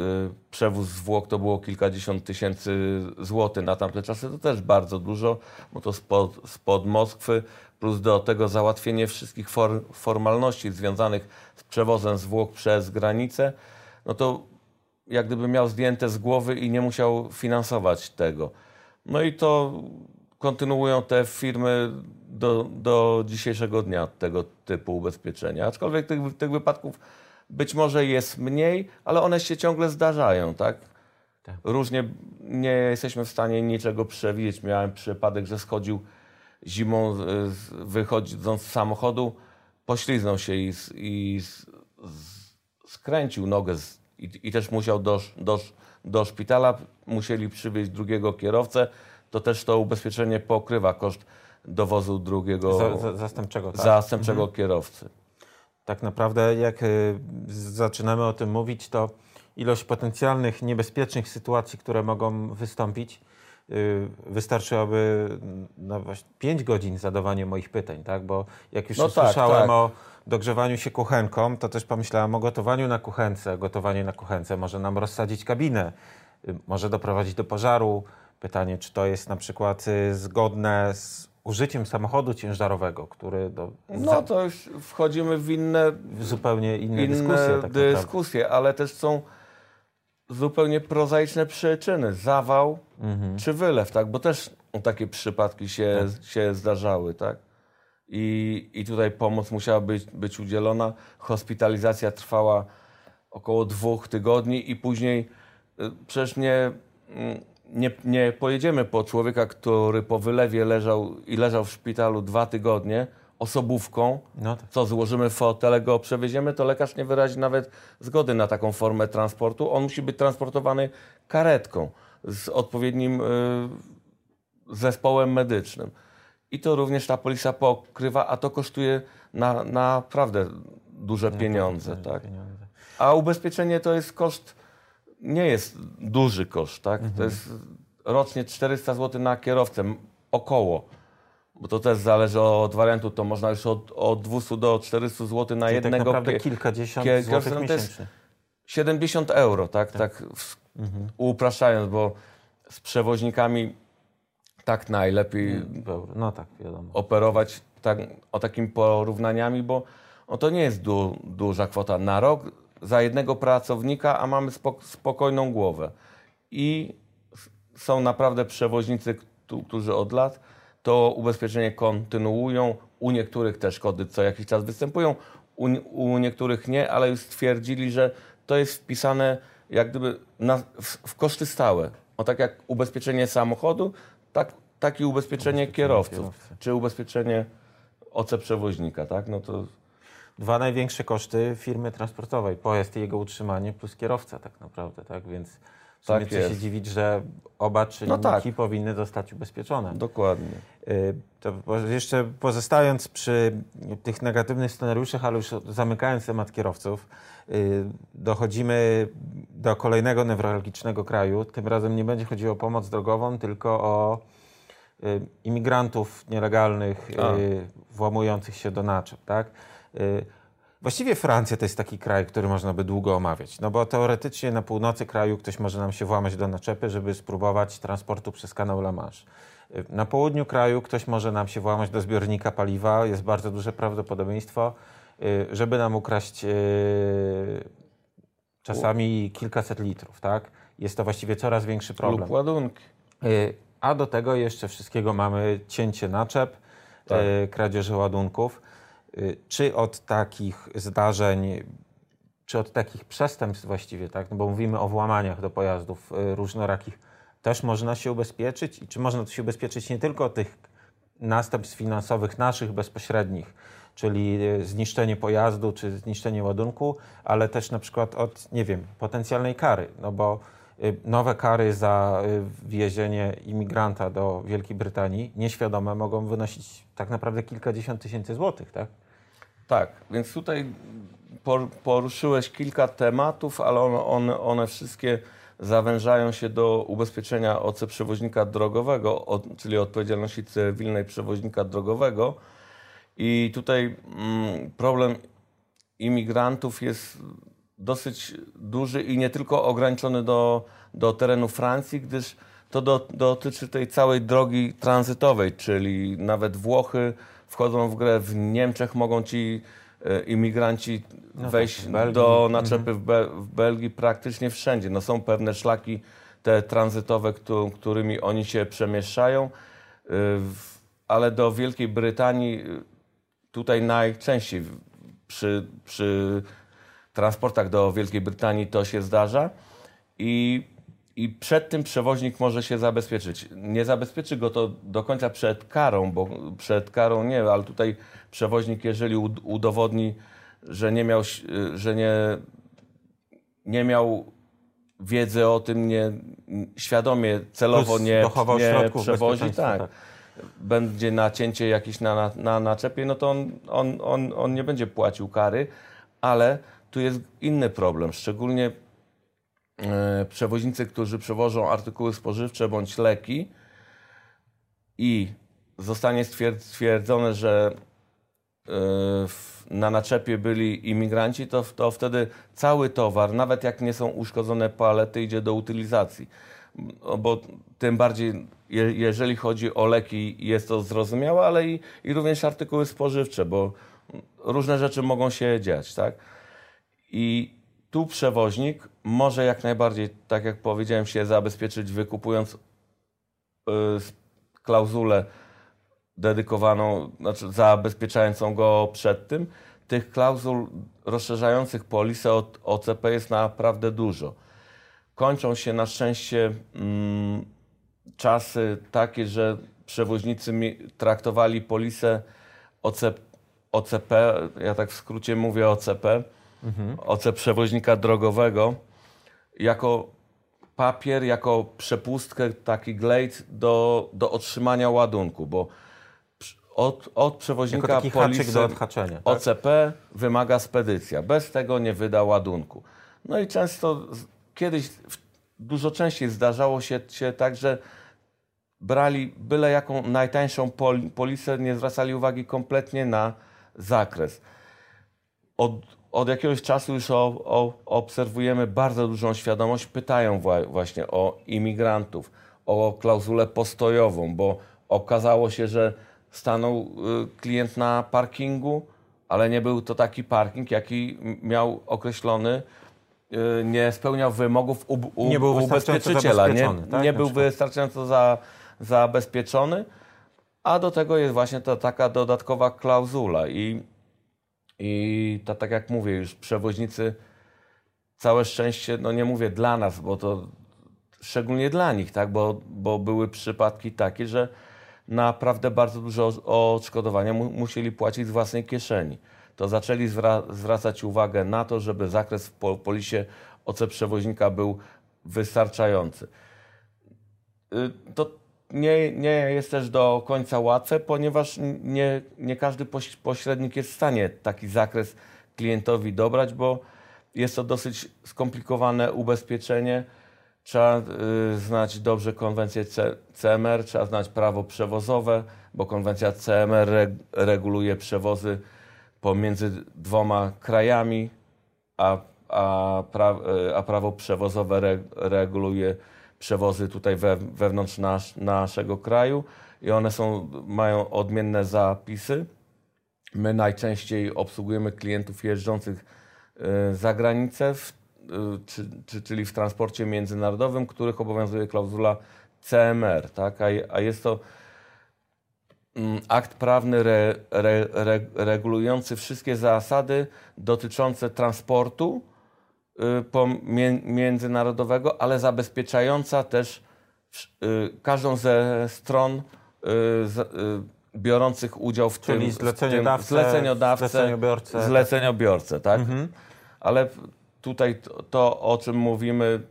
S2: przewóz zwłok to było kilkadziesiąt tysięcy złotych na tamte czasy. To też bardzo dużo, bo to spod, spod Moskwy, plus do tego załatwienie wszystkich for, formalności związanych z przewozem zwłok przez granicę. No to jak gdyby miał zdjęte z głowy i nie musiał finansować tego. No i to kontynuują te firmy do, do dzisiejszego dnia tego typu ubezpieczenia. Aczkolwiek tych, tych wypadków być może jest mniej, ale one się ciągle zdarzają, tak?
S1: Tak.
S2: Różnie nie jesteśmy w stanie niczego przewidzieć. Miałem przypadek, że schodził zimą, wychodząc z samochodu, pośliznął się i, i skręcił nogę z, i, i też musiał do, do, do szpitala. Musieli przywieźć drugiego kierowcę. To też to ubezpieczenie pokrywa koszt dowozu drugiego
S1: Za, za, zastępczego, tak?
S2: zastępczego kierowcy.
S1: Tak naprawdę, jak y, zaczynamy o tym mówić, to ilość potencjalnych niebezpiecznych sytuacji, które mogą wystąpić, y, wystarczyłoby no, 5 godzin zadawania moich pytań, tak? Bo jak już
S2: No tak,
S1: słyszałem
S2: tak.
S1: o dogrzewaniu się kuchenką, to też pomyślałem o gotowaniu na kuchence. Gotowanie na kuchence może nam rozsadzić kabinę, y, może doprowadzić do pożaru. Pytanie, czy to jest na przykład zgodne z użyciem samochodu ciężarowego, który do,
S2: No to już wchodzimy w inne,
S1: w zupełnie inne,
S2: inne
S1: dyskusje. Tak naprawdę.
S2: dyskusje, ale też są zupełnie prozaiczne przyczyny. Zawał
S1: Mhm.
S2: czy wylew, tak? Bo też takie przypadki się, się zdarzały, tak? I, I tutaj pomoc musiała być, być udzielona. Hospitalizacja trwała około dwóch tygodni i później y, przecież nie, mm, nie, nie pojedziemy po człowieka, który po wylewie leżał i leżał w szpitalu dwa tygodnie osobówką,
S1: No tak.
S2: co złożymy fotele, go przewieziemy, to lekarz nie wyrazi nawet zgody na taką formę transportu. On musi być transportowany karetką z odpowiednim y, zespołem medycznym. I to również ta polisa pokrywa, a to kosztuje na, naprawdę duże pieniądze. Tak?
S1: Pieniądze.
S2: A ubezpieczenie to jest koszt, nie jest duży koszt. Tak? To jest rocznie 400 zł na kierowcę, około. Bo to też zależy od wariantu, to można już od, od 200 do 400 zł na
S1: Czyli
S2: jednego
S1: tak naprawdę kilkadziesiąt
S2: kie-
S1: złotych
S2: no
S1: miesięcznie.
S2: 70 euro, tak, tak w, upraszczając, bo z przewoźnikami tak najlepiej.
S1: No tak, wiadomo.
S2: operować tak, o takimi porównaniami, bo no to nie jest du, duża kwota na rok za jednego pracownika, a mamy spok spokojną głowę. I są naprawdę przewoźnicy, któ- którzy od lat to ubezpieczenie kontynuują. U niektórych te szkody co jakiś czas występują, u, u niektórych nie, ale już stwierdzili, że to jest wpisane jak gdyby na, w, w koszty stałe. O tak jak ubezpieczenie samochodu, tak, tak i ubezpieczenie, kierowców,
S1: kierowcy.
S2: czy ubezpieczenie OC przewoźnika, tak? No to
S1: Dwa największe koszty firmy transportowej. Pojazd i jego utrzymanie plus kierowca tak naprawdę, tak? Więc w sumie
S2: Tak
S1: co się dziwić, że oba czynniki
S2: No tak.
S1: powinny zostać ubezpieczone.
S2: dokładnie.
S1: Y, To jeszcze pozostając przy tych negatywnych scenariuszach, ale już zamykając temat kierowców, y, dochodzimy do kolejnego newralgicznego kraju. Tym razem nie będzie chodziło o pomoc drogową, tylko o y, imigrantów nielegalnych
S2: A.
S1: włamujących się do naczep. Tak? Y, Właściwie Francja to jest taki kraj, który można by długo omawiać, no bo teoretycznie na północy kraju ktoś może nam się włamać do naczepy, żeby spróbować transportu przez kanał La Manche. Y, Na południu kraju ktoś może nam się włamać do zbiornika paliwa, jest bardzo duże prawdopodobieństwo, y, żeby nam ukraść czasami kilkaset litrów, tak? Jest to właściwie coraz większy problem.
S2: Lub ładunki.
S1: A do tego jeszcze wszystkiego mamy cięcie naczep,
S2: Tak.
S1: kradzieży ładunków. Y, Czy od takich zdarzeń, czy od takich przestępstw właściwie, tak? No bo mówimy o włamaniach do pojazdów y, różnorakich, też można się ubezpieczyć? I czy można się ubezpieczyć nie tylko od tych następstw finansowych naszych bezpośrednich, czyli y, zniszczenie pojazdu czy zniszczenie ładunku, ale też na przykład od, nie wiem, potencjalnej kary, no bo nowe kary za wwiezienie imigranta do Wielkiej Brytanii nieświadome mogą wynosić tak naprawdę kilkadziesiąt tysięcy złotych, tak?
S2: Tak, więc tutaj por- poruszyłeś kilka tematów, ale one, one, wszystkie zawężają się do ubezpieczenia OC przewoźnika drogowego, czyli odpowiedzialności cywilnej przewoźnika drogowego. I tutaj mm, problem imigrantów jest dosyć duży i nie tylko ograniczony do, do terenu Francji, gdyż to do, dotyczy tej całej drogi tranzytowej, czyli nawet Włochy wchodzą w grę, w Niemczech mogą ci e, imigranci no wejść tak, do naczepy mhm. w, Be w, Belgii praktycznie wszędzie. No są pewne szlaki te tranzytowe, którymi oni się przemieszczają, e, ale do Wielkiej Brytanii e, tutaj najczęściej przy, przy transportach do Wielkiej Brytanii to się zdarza i, i przed tym przewoźnik może się zabezpieczyć. Nie zabezpieczy go to do końca przed karą, bo przed karą nie, ale tutaj przewoźnik, jeżeli udowodni, że nie miał, że nie, nie miał wiedzy o tym, nie, świadomie, celowo nie, nie przewozi, tak. tak będzie nacięcie jakieś na, na, na naczepie, no to on, on, on, on nie będzie płacił kary, ale tu jest inny problem, szczególnie przewoźnicy, którzy przewożą artykuły spożywcze bądź leki i zostanie stwierdzone, że e, na naczepie byli imigranci, to, to wtedy cały towar, nawet jak nie są uszkodzone palety, idzie do utylizacji. Bo tym bardziej, jeżeli chodzi o leki, jest to zrozumiałe, ale i, i również artykuły spożywcze, bo różne rzeczy mogą się dziać, tak? I tu przewoźnik może jak najbardziej, tak jak powiedziałem, się zabezpieczyć, wykupując yy, klauzulę dedykowaną, znaczy zabezpieczającą go przed tym. Tych klauzul rozszerzających polisę od OCP jest naprawdę dużo. Kończą się na szczęście mm, czasy takie, że przewoźnicy traktowali polisę OCP, OCP, ja tak w skrócie mówię OCP, mhm. OC przewoźnika drogowego, jako papier, jako przepustkę, taki glejt do, do otrzymania ładunku, bo od, od przewoźnika polisy
S1: odhaczenia, tak?
S2: OCP wymaga spedycja. Bez tego nie wyda ładunku. No i często, kiedyś dużo częściej zdarzało się, się tak, że brali byle jaką najtańszą pol, polisę, nie zwracali uwagi kompletnie na zakres. Od, od jakiegoś czasu już o, o, obserwujemy bardzo dużą świadomość, pytają właśnie o imigrantów, o klauzulę postojową, bo okazało się, że stanął y, klient na parkingu, ale nie był to taki parking, jaki miał określony, y, nie spełniał wymogów u, u, nie był ubezpieczyciela. Nie, tak? nie był wystarczająco za, zabezpieczony, a do tego jest właśnie ta taka dodatkowa klauzula i i to tak jak mówię, już przewoźnicy, całe szczęście, no nie mówię dla nas, bo to szczególnie dla nich, tak, bo, bo były przypadki takie, że naprawdę bardzo dużo odszkodowania mu, musieli płacić z własnej kieszeni. To zaczęli zwra zwracać uwagę na to, żeby zakres w polisie OC przewoźnika był wystarczający. Y, to nie, nie jest też do końca łatwe, ponieważ nie, nie każdy pośrednik jest w stanie taki zakres klientowi dobrać, bo jest to dosyć skomplikowane ubezpieczenie. Trzeba y, znać dobrze konwencję C, CMR, trzeba znać prawo przewozowe, bo konwencja CMR reg, reguluje przewozy pomiędzy dwoma krajami, a, a, pra, y, a prawo przewozowe reg, reguluje przewozy tutaj we, wewnątrz nas, naszego kraju i one są, mają odmienne zapisy. My najczęściej obsługujemy klientów jeżdżących y, za granicę, w, y, czy, czy, czyli w transporcie międzynarodowym, których obowiązuje klauzula CMR, tak? a, a jest to mm, akt prawny re, re, re, regulujący wszystkie zasady dotyczące transportu międzynarodowego, ale zabezpieczająca też y, każdą ze stron y, biorących udział w
S1: Czyli
S2: tym,
S1: zleceniodawcę,
S2: zleceniodawcę zleceniobiorcę, zleceniobiercę tak? Mhm. Ale tutaj to, to, o czym mówimy,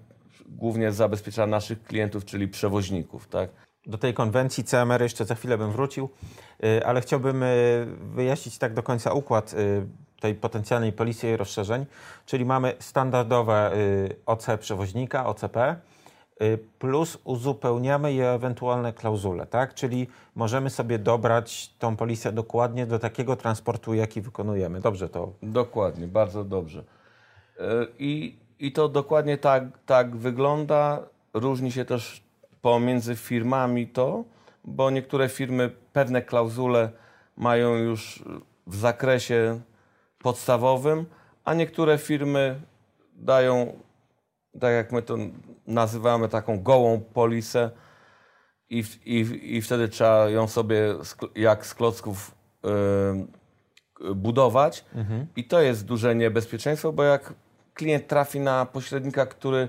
S2: głównie zabezpiecza naszych klientów, czyli przewoźników, tak?
S1: Do tej konwencji CMR jeszcze za chwilę bym wrócił, ale chciałbym wyjaśnić tak do końca układ tej potencjalnej polisy i rozszerzeń, czyli mamy standardowe y, OC przewoźnika, OCP, y, plus uzupełniamy je ewentualne klauzule, tak? Czyli możemy sobie dobrać tą polisę dokładnie do takiego transportu, jaki wykonujemy. Dobrze to.
S2: Dokładnie, bardzo dobrze. Y, I, i to dokładnie tak, tak wygląda. Różni się też pomiędzy firmami to, bo niektóre firmy pewne klauzule mają już w zakresie podstawowym, a niektóre firmy dają, tak jak my to nazywamy, taką gołą polisę i, i, i wtedy trzeba ją sobie jak z klocków yy, budować. Mhm. I to jest duże niebezpieczeństwo, bo jak klient trafi na pośrednika, który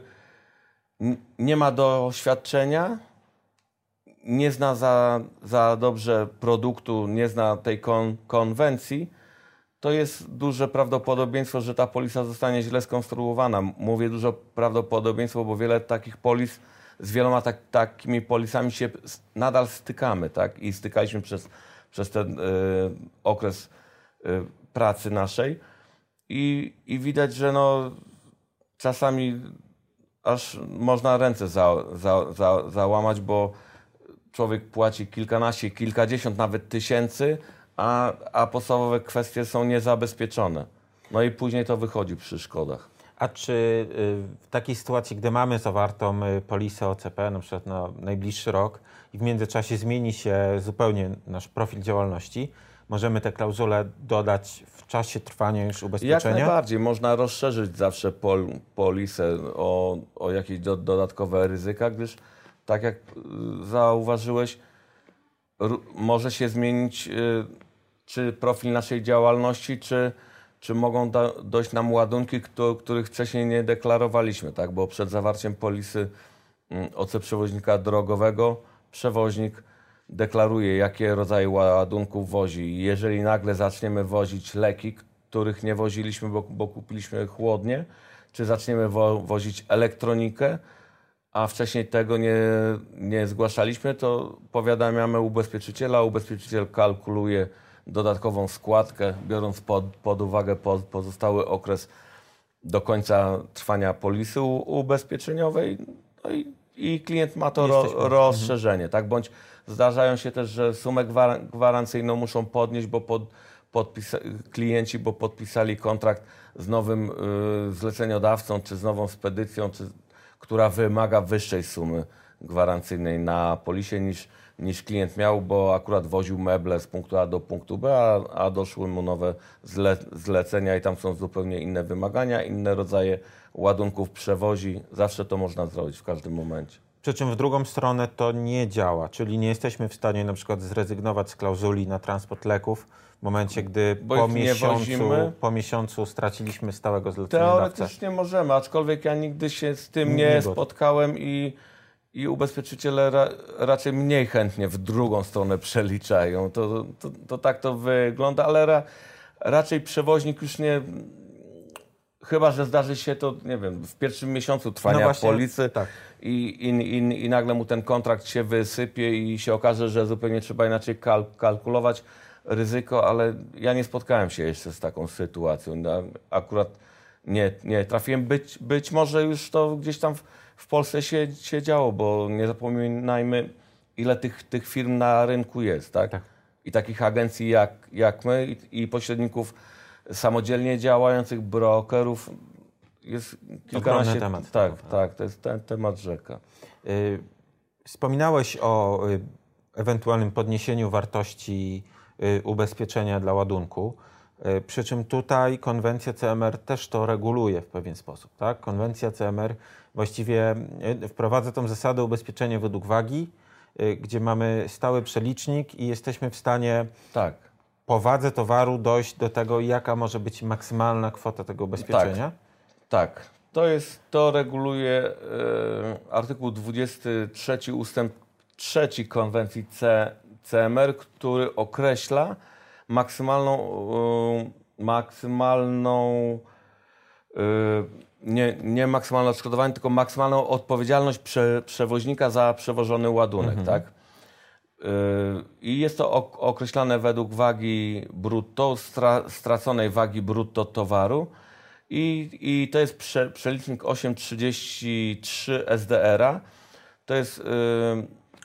S2: nie ma doświadczenia, nie zna za, za dobrze produktu, nie zna tej kon, konwencji, to jest duże prawdopodobieństwo, że ta polisa zostanie źle skonstruowana. Mówię dużo prawdopodobieństwo, bo wiele takich polis, z wieloma tak, takimi polisami się nadal stykamy, tak? I stykaliśmy przez, przez ten y, okres y, pracy naszej. I, I widać, że no, czasami aż można ręce za, za, za, załamać, bo człowiek płaci kilkanaście, kilkadziesiąt nawet tysięcy, a, a podstawowe kwestie są niezabezpieczone. No i później to wychodzi przy szkodach.
S1: A czy y, w takiej sytuacji, gdy mamy zawartą y, polisę OCP, na przykład na najbliższy rok i w międzyczasie zmieni się zupełnie nasz profil działalności, możemy te klauzule dodać w czasie trwania już ubezpieczenia?
S2: Jak najbardziej. Można rozszerzyć zawsze pol, polisę o, o jakieś do, dodatkowe ryzyka, gdyż tak jak y, zauważyłeś, może się zmienić czy profil naszej działalności, czy, czy mogą dojść nam ładunki, których wcześniej nie deklarowaliśmy, tak? Bo przed zawarciem polisy mm, OC przewoźnika drogowego przewoźnik deklaruje, jakie rodzaje ładunków wozi. Jeżeli nagle zaczniemy wozić leki, których nie woziliśmy, bo, bo kupiliśmy chłodnie, czy zaczniemy wo wozić elektronikę, a wcześniej tego nie, nie zgłaszaliśmy, to powiadamiamy ubezpieczyciela. Ubezpieczyciel kalkuluje dodatkową składkę, biorąc pod, pod uwagę pozostały okres do końca trwania polisy ubezpieczeniowej. No i, i klient ma to ro, rozszerzenie, tak? Bądź zdarzają się też, że sumę gwarancyjną muszą podnieść, bo pod, klienci, bo podpisali kontrakt z nowym y, zleceniodawcą, czy z nową spedycją, czy która wymaga wyższej sumy gwarancyjnej na polisie niż, niż klient miał, bo akurat woził meble z punktu A do punktu B, a, a doszły mu nowe zle, zlecenia i tam są zupełnie inne wymagania, inne rodzaje ładunków przewozi. Zawsze to można zrobić w każdym momencie.
S1: Przy czym w drugą stronę to nie działa, czyli nie jesteśmy w stanie na przykład zrezygnować z klauzuli na transport leków w momencie, gdy po miesiącu, po miesiącu straciliśmy stałego zleceniodawcę.
S2: Teoretycznie możemy, aczkolwiek ja nigdy się z tym nie spotkałem i, i ubezpieczyciele ra, raczej mniej chętnie w drugą stronę przeliczają. To, to, to tak to wygląda, ale ra, raczej przewoźnik już nie Chyba, że zdarzy się to, nie wiem, w pierwszym miesiącu trwania no właśnie, policy tak. i, i, i, i, nagle mu ten kontrakt się wysypie i się okaże, że zupełnie trzeba inaczej kal kalkulować ryzyko, ale ja nie spotkałem się jeszcze z taką sytuacją. Akurat nie, nie trafiłem. Być, być może już to gdzieś tam w, w Polsce się, się działo, bo nie zapominajmy, ile tych, tych firm na rynku jest, tak? tak. I takich agencji jak, jak my i, i pośredników samodzielnie działających brokerów jest kilkanaście...
S1: temat.
S2: Tak, tak, to jest ten temat rzeka. Y,
S1: wspominałeś o y, ewentualnym podniesieniu wartości y, ubezpieczenia dla ładunku. Przy czym tutaj konwencja CMR też to reguluje w pewien sposób. Tak? Konwencja CMR właściwie wprowadza tą zasadę ubezpieczenia według wagi, gdzie mamy stały przelicznik i jesteśmy w stanie tak po wadze towaru dojść do tego, jaka może być maksymalna kwota tego ubezpieczenia?
S2: Tak. tak. To jest, to reguluje e, artykuł 23 ustęp 3 konwencji C, CMR, który określa maksymalną, e, maksymalną e, nie, nie maksymalne odszkodowanie, tylko maksymalną odpowiedzialność prze, przewoźnika za przewożony ładunek, mhm. tak? I jest to określane według wagi brutto, straconej wagi brutto towaru. I, i to jest prze, przelicznik 833 SDR-a. To jest yy,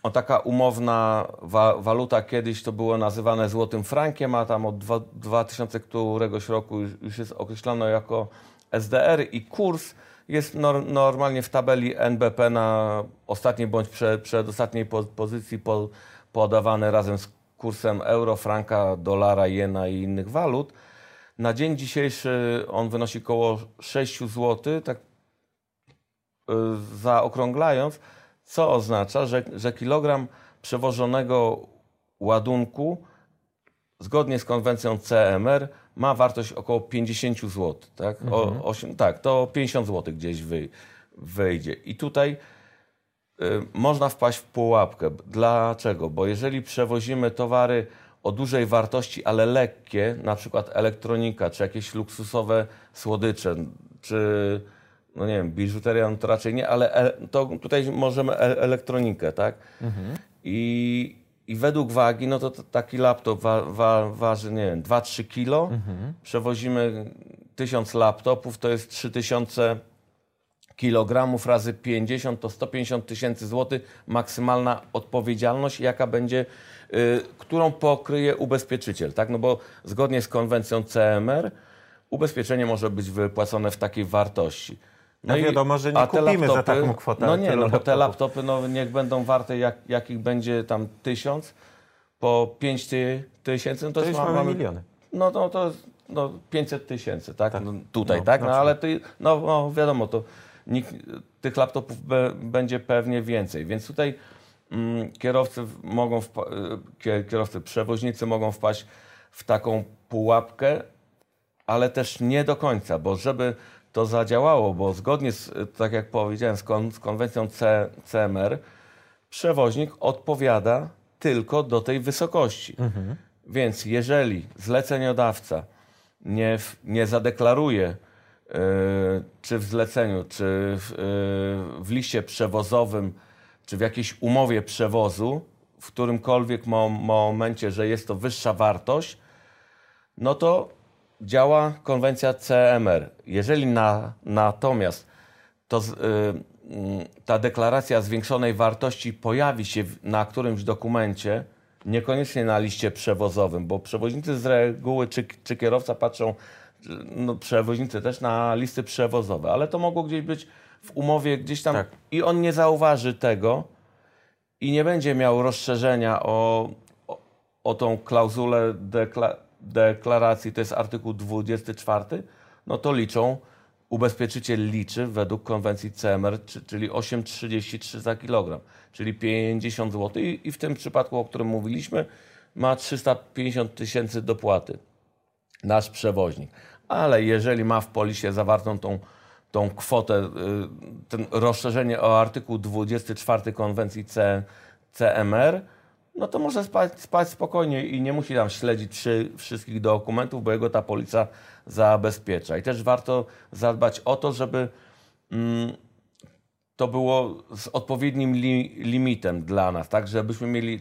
S2: o taka umowna wa, waluta. Kiedyś to było nazywane złotym frankiem, a tam od 2000 któregoś roku już, już jest określone jako SDR i kurs jest nor, normalnie w tabeli NBP na ostatniej bądź przed, przedostatniej po, pozycji po, podawany razem z kursem euro, franka, dolara, jena i innych walut. Na dzień dzisiejszy on wynosi około 6 zł, tak y, zaokrąglając, co oznacza, że, że kilogram przewożonego ładunku zgodnie z konwencją CMR ma wartość około 50 zł. Tak, mhm. o, 8, tak to 50 zł gdzieś wy, wyjdzie. I tutaj y, można wpaść w pułapkę. Dlaczego? Bo jeżeli przewozimy towary o dużej wartości, ale lekkie, na przykład elektronika, czy jakieś luksusowe słodycze, czy no nie wiem, biżuteria no to raczej nie, ale e, to tutaj możemy e elektronikę, tak? Mhm. I, I według wagi, no to, to taki laptop wa, wa, waży, nie wiem, 2-3 kilo. Mhm. Przewozimy 1000 laptopów, to jest 3000 kilogramów razy 50 to 150 tysięcy złotych maksymalna odpowiedzialność, jaka będzie, y, którą pokryje ubezpieczyciel, tak? No bo zgodnie z konwencją CMR ubezpieczenie może być wypłacone w takiej wartości.
S1: No, no wiadomo, że nie kupimy laptopy, za taką kwotę.
S2: No nie, no bo te laptopy no, niech będą warte, jak, jakich będzie tam tysiąc, po pięć tysięcy, no
S1: to, to już mamy, mamy miliony.
S2: No, no to no, 500 tysięcy, tak? tak. No, tutaj, no, tak? No, ale ty, no, no wiadomo, to nikt, tych laptopów be, będzie pewnie więcej. Więc tutaj mm, kierowcy mogą, y, kierowcy, przewoźnicy mogą wpaść w taką pułapkę, ale też nie do końca, bo żeby to zadziałało, bo zgodnie z, tak jak powiedziałem, z, kon, z konwencją C, CMR, przewoźnik odpowiada tylko do tej wysokości. Mhm. Więc jeżeli zleceniodawca nie, nie zadeklaruje E, czy w zleceniu, czy w, e, w liście przewozowym, czy w jakiejś umowie przewozu, w którymkolwiek momencie, że jest to wyższa wartość, no to działa konwencja CMR. Jeżeli na, natomiast to, yy, ta deklaracja zwiększonej wartości pojawi się na którymś dokumencie, niekoniecznie na liście przewozowym, bo przewoźnicy z reguły czy, czy kierowca patrzą no, przewoźnicy też na listy przewozowe, ale to mogło gdzieś być w umowie gdzieś tam tak. i on nie zauważy tego i nie będzie miał rozszerzenia o, o, o tą klauzulę dekla, deklaracji, to jest artykuł 24, no to liczą, ubezpieczyciel liczy według konwencji CMR, czyli 8,33 za kilogram, czyli 50 zł I, w tym przypadku, o którym mówiliśmy, ma 350 tysięcy dopłaty nasz przewoźnik. Ale jeżeli ma w polisie zawartą tą, tą kwotę, y, ten rozszerzenie o artykuł 24 konwencji C, CMR, no to może spać, spać spokojnie i nie musi tam śledzić wszystkich dokumentów, bo jego ta policja zabezpiecza. I też warto zadbać o to, żeby mm, to było z odpowiednim li, limitem dla nas, tak, żebyśmy mieli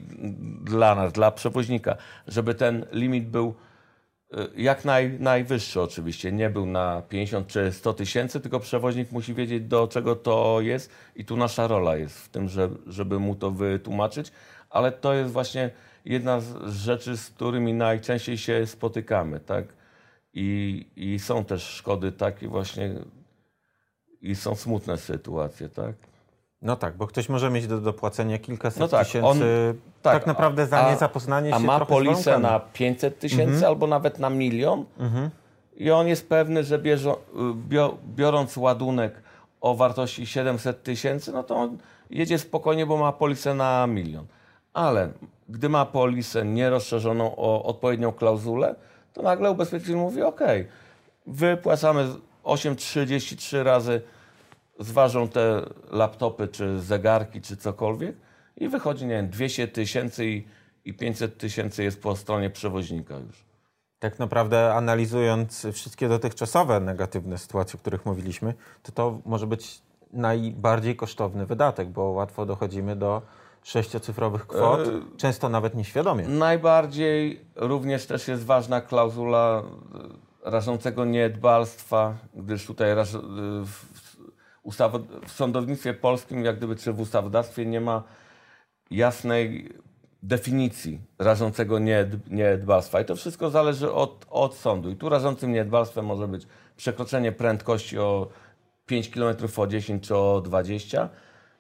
S2: dla nas, dla przewoźnika, żeby ten limit był Y, jak naj, najwyższy oczywiście, nie był na 50 czy 100 tysięcy, tylko przewoźnik musi wiedzieć do czego to jest. I tu nasza rola jest w tym, że, żeby mu to wytłumaczyć, ale to jest właśnie jedna z rzeczy, z którymi najczęściej się spotykamy, tak? I, i są też szkody takie właśnie i są smutne sytuacje, tak?
S1: No tak, bo ktoś może mieć do dopłacenia kilkaset no tak, tysięcy on, tak, tak, naprawdę za a, niezapoznanie się
S2: A ma polisę na 500 tysięcy mhm. albo nawet na milion mhm. i on jest pewny, że biorąc ładunek o wartości 700 tysięcy, no to on jedzie spokojnie, bo ma polisę na milion. Ale gdy ma polisę nierozszerzoną o odpowiednią klauzulę, to nagle ubezpieczyciel mówi, ok, wypłacamy 8,33 razy zważą te laptopy, czy zegarki, czy cokolwiek i wychodzi, nie wiem, 200 tysięcy i, i 500 tysięcy jest po stronie przewoźnika już.
S1: Tak naprawdę analizując wszystkie dotychczasowe negatywne sytuacje, o których mówiliśmy, to to może być najbardziej kosztowny wydatek, bo łatwo dochodzimy do sześciocyfrowych kwot, e... często nawet nieświadomie.
S2: Najbardziej również też jest ważna klauzula e, rażącego niedbalstwa, gdyż tutaj raż... E, w, w sądownictwie polskim, jak gdyby, czy w ustawodawstwie nie ma jasnej definicji rażącego niedbalstwa. I to wszystko zależy od, od sądu. I tu rażącym niedbalstwem może być przekroczenie prędkości o 5 km o 10 czy o 20.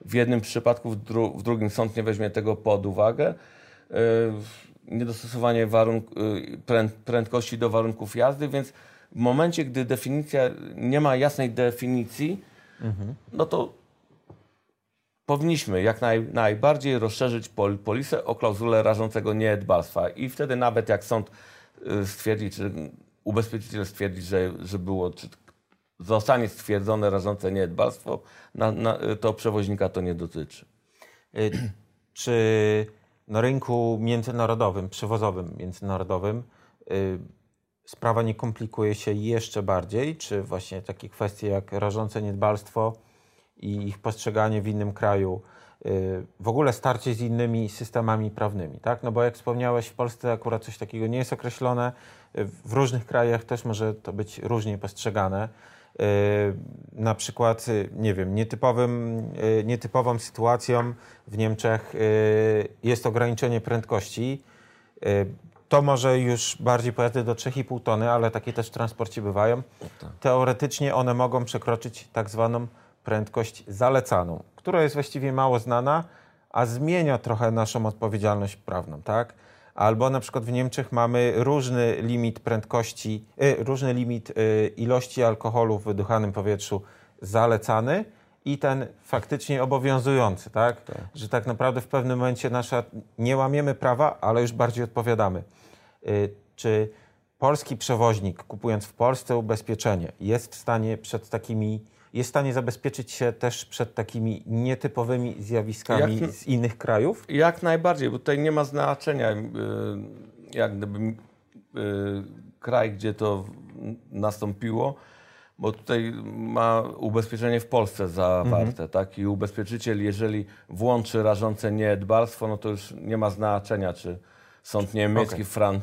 S2: W jednym przypadku, w, dru w drugim sąd nie weźmie tego pod uwagę. Yy, niedostosowanie yy, pręd prędkości do warunków jazdy, więc w momencie, gdy definicja nie ma jasnej definicji, mhm. no to powinniśmy jak naj, najbardziej rozszerzyć pol, polisę o klauzulę rażącego niedbalstwa. I wtedy nawet jak sąd y, stwierdzi, czy ubezpieczyciel stwierdzi, że, że było, czy zostanie stwierdzone rażące niedbalstwo, na, na, to przewoźnika to nie dotyczy.
S1: Y, *clears throat* czy na rynku międzynarodowym, przewozowym międzynarodowym y, sprawa nie komplikuje się jeszcze bardziej? Czy właśnie takie kwestie jak rażące niedbalstwo i ich postrzeganie w innym kraju, y, w ogóle starcie z innymi systemami prawnymi, tak? No bo jak wspomniałeś, w Polsce akurat coś takiego nie jest określone, w różnych krajach też może to być różnie postrzegane. Y, na przykład, y, nie wiem, nietypowym, nietypową sytuacją w Niemczech jest ograniczenie prędkości. To może już bardziej pojazdy do 3,5 tony, ale takie też w transporcie bywają. Tak. Teoretycznie one mogą przekroczyć tak zwaną prędkość zalecaną, która jest właściwie mało znana, a zmienia trochę naszą odpowiedzialność prawną, tak? Albo na przykład w Niemczech mamy różny limit prędkości, y, różny limit y, ilości alkoholu w wydychanym powietrzu zalecany i ten faktycznie obowiązujący, tak? tak? Że tak naprawdę w pewnym momencie nasza nie łamiemy prawa, ale już bardziej odpowiadamy. Y, czy polski przewoźnik, kupując w Polsce ubezpieczenie, jest w stanie przed takimi jest w stanie zabezpieczyć się też przed takimi nietypowymi zjawiskami jak, z innych krajów?
S2: Jak najbardziej, bo tutaj nie ma znaczenia, y, jak gdyby y, kraj, gdzie to nastąpiło, bo tutaj ma ubezpieczenie w Polsce zawarte, mhm. tak? I ubezpieczyciel, jeżeli włączy rażące niedbalstwo, no to już nie ma znaczenia, czy sąd niemiecki, okay. fran,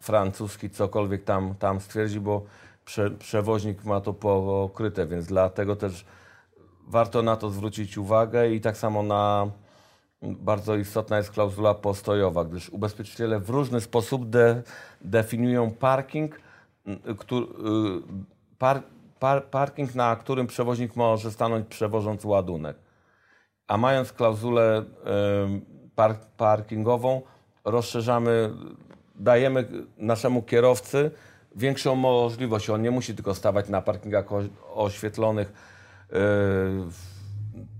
S2: francuski, cokolwiek tam, tam stwierdzi, bo prze, przewoźnik ma to pokryte, więc dlatego też warto na to zwrócić uwagę i tak samo na bardzo istotna jest klauzula postojowa, gdyż ubezpieczyciele w różny sposób de, definiują parking, który, par, par, parking, na którym przewoźnik może stanąć przewożąc ładunek. A mając klauzulę par, parkingową, rozszerzamy, dajemy naszemu kierowcy większą możliwość. On nie musi tylko stawać na parkingach oświetlonych, yy,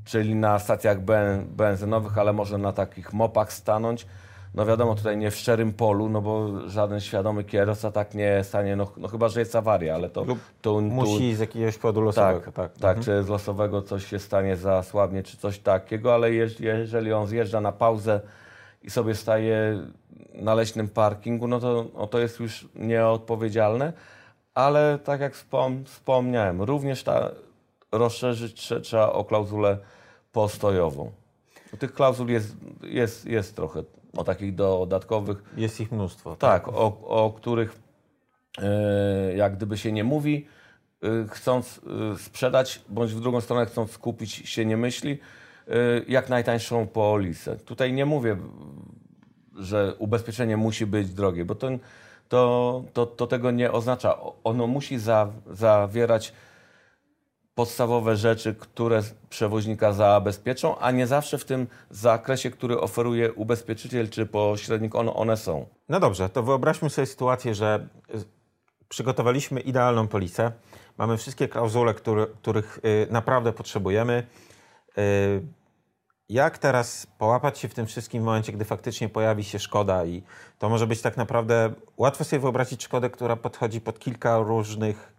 S2: czyli na stacjach benzynowych, ale może na takich mopach stanąć. No wiadomo, tutaj nie w szczerym polu, no bo żaden świadomy kierowca tak nie stanie, no, no chyba, że jest awaria, ale to...
S1: Lub tu, musi z jakiegoś powodu losowego.
S2: Tak, tak, tak mhm. czy z losowego coś się stanie za słabnie, czy coś takiego, ale jeżeli on zjeżdża na pauzę i sobie staje na leśnym parkingu, no to, no to jest już nieodpowiedzialne, ale tak jak wspom wspomniałem, również ta, rozszerzyć trzeba o klauzulę postojową. Tych klauzul jest, jest, jest trochę, o takich dodatkowych.
S1: Jest ich mnóstwo.
S2: Tak, tak o, o których e, jak gdyby się nie mówi, e, chcąc e, sprzedać, bądź w drugą stronę chcąc skupić się nie myśli, jak najtańszą polisę. Tutaj nie mówię że ubezpieczenie musi być drogie, bo to, to, to, to tego nie oznacza. Ono musi za, zawierać podstawowe rzeczy, które przewoźnika zabezpieczą, a nie zawsze w tym zakresie, który oferuje ubezpieczyciel czy pośrednik, one, one są.
S1: No dobrze, to wyobraźmy sobie sytuację, że przygotowaliśmy idealną polisę, mamy wszystkie klauzule, który, których y, naprawdę potrzebujemy. Y, jak teraz połapać się w tym wszystkim w momencie, gdy faktycznie pojawi się szkoda i to może być tak naprawdę, łatwo sobie wyobrazić szkodę, która podchodzi pod kilka różnych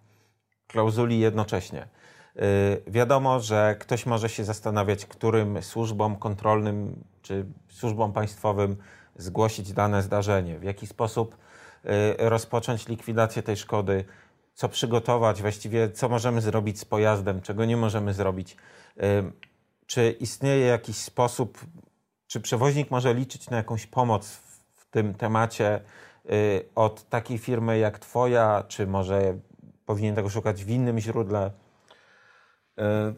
S1: klauzuli jednocześnie. Yy, wiadomo, że ktoś może się zastanawiać, którym służbom kontrolnym czy służbom państwowym zgłosić dane zdarzenie, w jaki sposób yy, rozpocząć likwidację tej szkody, co przygotować, właściwie co możemy zrobić z pojazdem, czego nie możemy zrobić. Czy istnieje jakiś sposób, Czy przewoźnik może liczyć na jakąś pomoc w tym temacie y, od takiej firmy jak Twoja, czy może powinien tego szukać w innym źródle?
S2: E,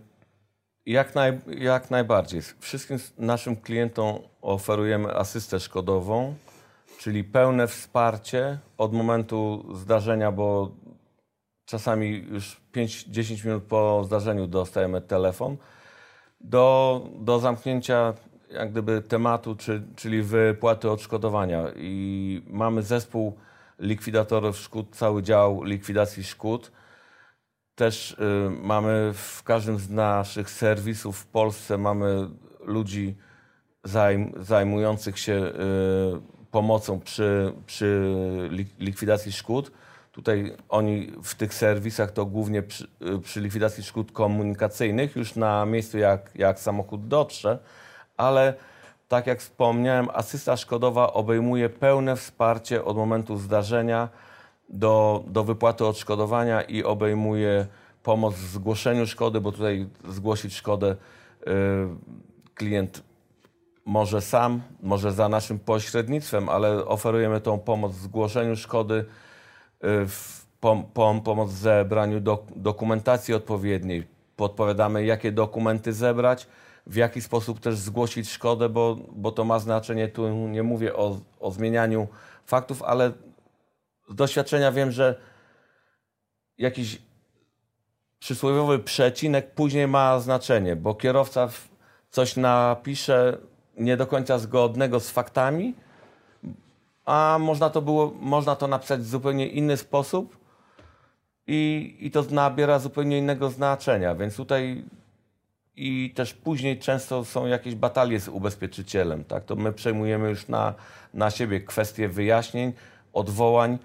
S2: jak, naj, jak najbardziej. Wszystkim naszym klientom oferujemy asystę szkodową, czyli pełne wsparcie od momentu zdarzenia, bo czasami już 5-10 minut po zdarzeniu dostajemy telefon, do, do zamknięcia jak gdyby tematu, czy, czyli wypłaty odszkodowania. I mamy zespół likwidatorów szkód, cały dział likwidacji szkód. Też y, mamy w każdym z naszych serwisów w Polsce mamy ludzi zajm, zajmujących się y, pomocą przy, przy likwidacji szkód. Tutaj oni w tych serwisach to głównie przy, y, przy likwidacji szkód komunikacyjnych, już na miejscu jak, jak samochód dotrze, ale tak jak wspomniałem, asysta szkodowa obejmuje pełne wsparcie od momentu zdarzenia do, do wypłaty odszkodowania i obejmuje pomoc w zgłoszeniu szkody, bo tutaj zgłosić szkodę y, klient może sam, może za naszym pośrednictwem, ale oferujemy tą pomoc w zgłoszeniu szkody, pom, pom, pomoc w zebraniu do, dokumentacji odpowiedniej. Podpowiadamy, jakie dokumenty zebrać, w jaki sposób też zgłosić szkodę, bo, bo to ma znaczenie. Tu nie mówię o, o zmienianiu faktów, ale z doświadczenia wiem, że jakiś przysłowiowy przecinek później ma znaczenie, bo kierowca coś napisze nie do końca zgodnego z faktami, a można to, było, można to napisać w zupełnie inny sposób i, i to nabiera zupełnie innego znaczenia. Więc tutaj i też później często są jakieś batalie z ubezpieczycielem. Tak? To my przejmujemy już na, na siebie kwestie wyjaśnień, odwołań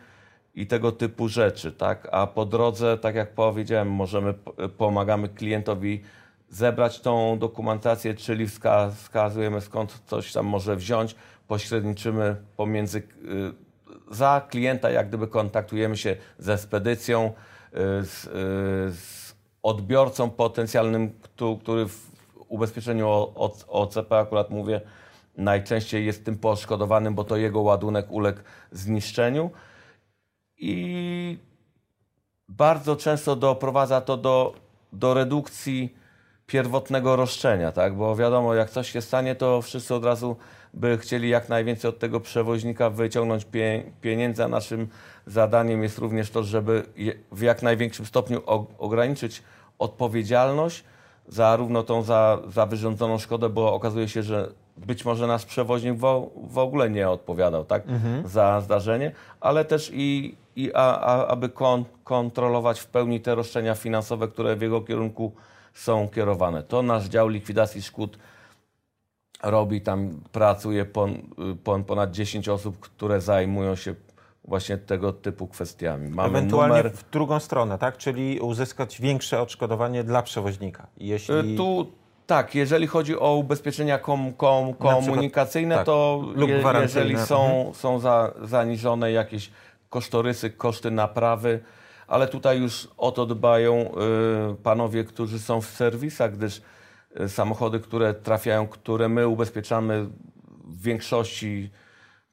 S2: i tego typu rzeczy. Tak? A po drodze, tak jak powiedziałem, możemy, pomagamy klientowi zebrać tą dokumentację, czyli wskazujemy skąd coś tam może wziąć, pośredniczymy pomiędzy y, za klienta, jak gdyby kontaktujemy się ze spedycją, y, z, y, z odbiorcą potencjalnym, który w ubezpieczeniu OCP akurat mówię, najczęściej jest tym poszkodowanym, bo to jego ładunek uległ zniszczeniu. I bardzo często doprowadza to do, do redukcji pierwotnego roszczenia, tak? Bo wiadomo, jak coś się stanie, to wszyscy od razu by chcieli jak najwięcej od tego przewoźnika wyciągnąć pie pieniędzy, a naszym zadaniem jest również to, żeby w jak największym stopniu ograniczyć odpowiedzialność zarówno tą za, za wyrządzoną szkodę, bo okazuje się, że być może nasz przewoźnik w, w ogóle nie odpowiadał tak, mhm. za zdarzenie, ale też i, i a, a, aby kon, kontrolować w pełni te roszczenia finansowe, które w jego kierunku są kierowane. To nasz dział likwidacji szkód robi, tam pracuje pon, pon, ponad 10 osób, które zajmują się właśnie tego typu kwestiami.
S1: Mamy Ewentualnie numer... w drugą stronę, tak? Czyli uzyskać większe odszkodowanie dla przewoźnika.
S2: Jeśli... Tu tak, jeżeli chodzi o ubezpieczenia kom, kom, komunikacyjne, przykład, tak, to je, jeżeli są, mhm. są za, zaniżone jakieś kosztorysy, koszty naprawy, ale tutaj już o to dbają y, panowie, którzy są w serwisach, gdyż samochody, które trafiają, które my ubezpieczamy w większości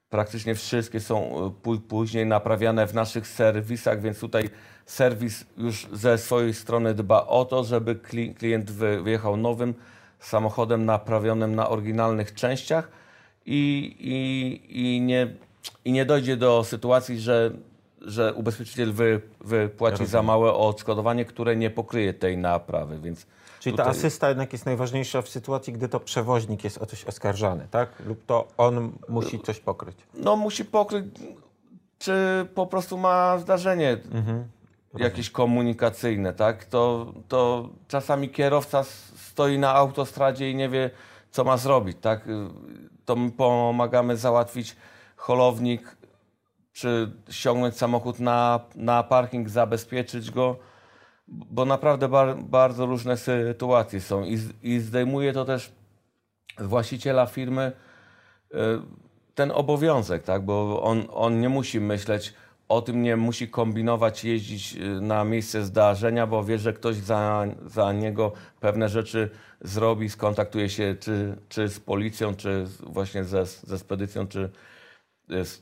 S2: praktycznie wszystkie są y, później naprawiane w naszych serwisach, więc tutaj serwis już ze swojej strony dba o to, żeby klient wyjechał nowym samochodem naprawionym na oryginalnych częściach i, i, i, nie, i nie dojdzie do sytuacji, że, że ubezpieczyciel wy, wypłaci za małe odszkodowanie, które nie pokryje tej naprawy. Więc
S1: Czyli tutaj... ta asysta jednak jest najważniejsza w sytuacji, gdy to przewoźnik jest o coś oskarżany, tak? Lub to on musi coś pokryć.
S2: No musi pokryć, czy po prostu ma zdarzenie mhm. jakieś komunikacyjne, tak? To, to czasami kierowca stoi na autostradzie i nie wie, co ma zrobić, tak? To my pomagamy załatwić holownik, czy ściągnąć samochód na, na parking, zabezpieczyć go bo naprawdę bar, bardzo różne sytuacje są i, i zdejmuje to też właściciela firmy y, ten obowiązek, tak? bo on, on nie musi myśleć o tym nie musi kombinować, jeździć y, na miejsce zdarzenia, bo wie, że ktoś za, za niego pewne rzeczy zrobi, skontaktuje się czy, czy z policją, czy właśnie ze, ze spedycją, czy z,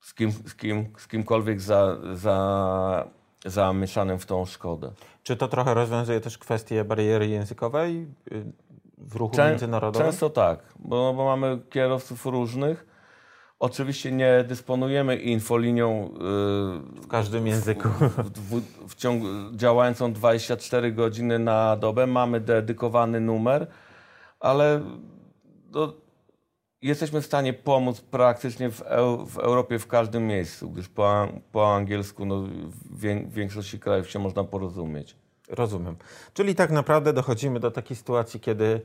S2: z, kim, z, kim, z kimkolwiek za, za, zamieszanym w tą szkodę.
S1: Czy to trochę rozwiązuje też kwestię bariery językowej y, w ruchu
S2: Czę-
S1: międzynarodowym?
S2: Często tak, bo, bo mamy kierowców różnych. Oczywiście nie dysponujemy infolinią y,
S1: W każdym języku.
S2: w, w, w ciągu, działającą 24 godziny na dobę. Mamy dedykowany numer, ale no, jesteśmy w stanie pomóc praktycznie w, Eu, w Europie w każdym miejscu, gdyż po, po angielsku no, w wię, w większości krajów się można porozumieć.
S1: Rozumiem. Czyli tak naprawdę dochodzimy do takiej sytuacji, kiedy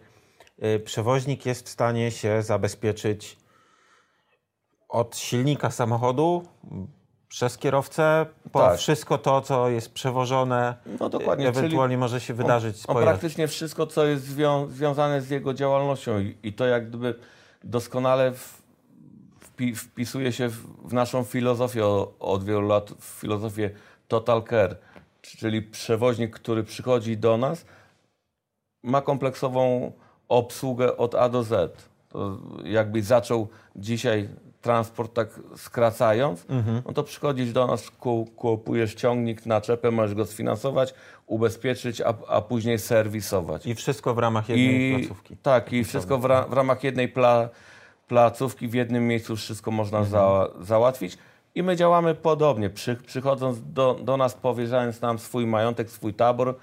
S1: y, przewoźnik jest w stanie się zabezpieczyć od silnika samochodu przez kierowcę po
S2: Tak.
S1: wszystko to, co jest przewożone.
S2: No dokładnie,
S1: y, Ewentualnie może się wydarzyć z
S2: On
S1: pojazdem.
S2: praktycznie wszystko, co jest zwią związane z jego działalnością i, i to jak gdyby doskonale wpisuje się w, naszą filozofię od wielu lat, w filozofię Total Care, czyli przewoźnik, który przychodzi do nas, ma kompleksową obsługę od A do Z. To jakbyś zaczął dzisiaj transport tak skracając, no to przychodzisz do nas, ku- kupujesz ciągnik, naczepę, możesz go sfinansować, ubezpieczyć, a, a później serwisować.
S1: I wszystko w ramach jednej placówki.
S2: Tak, i wszystko w, ra, w ramach jednej pla, placówki, w jednym miejscu wszystko można
S1: Mhm.
S2: za, załatwić. I my działamy podobnie. Przy, przychodząc do, do nas, powierzając nam swój majątek, swój tabor,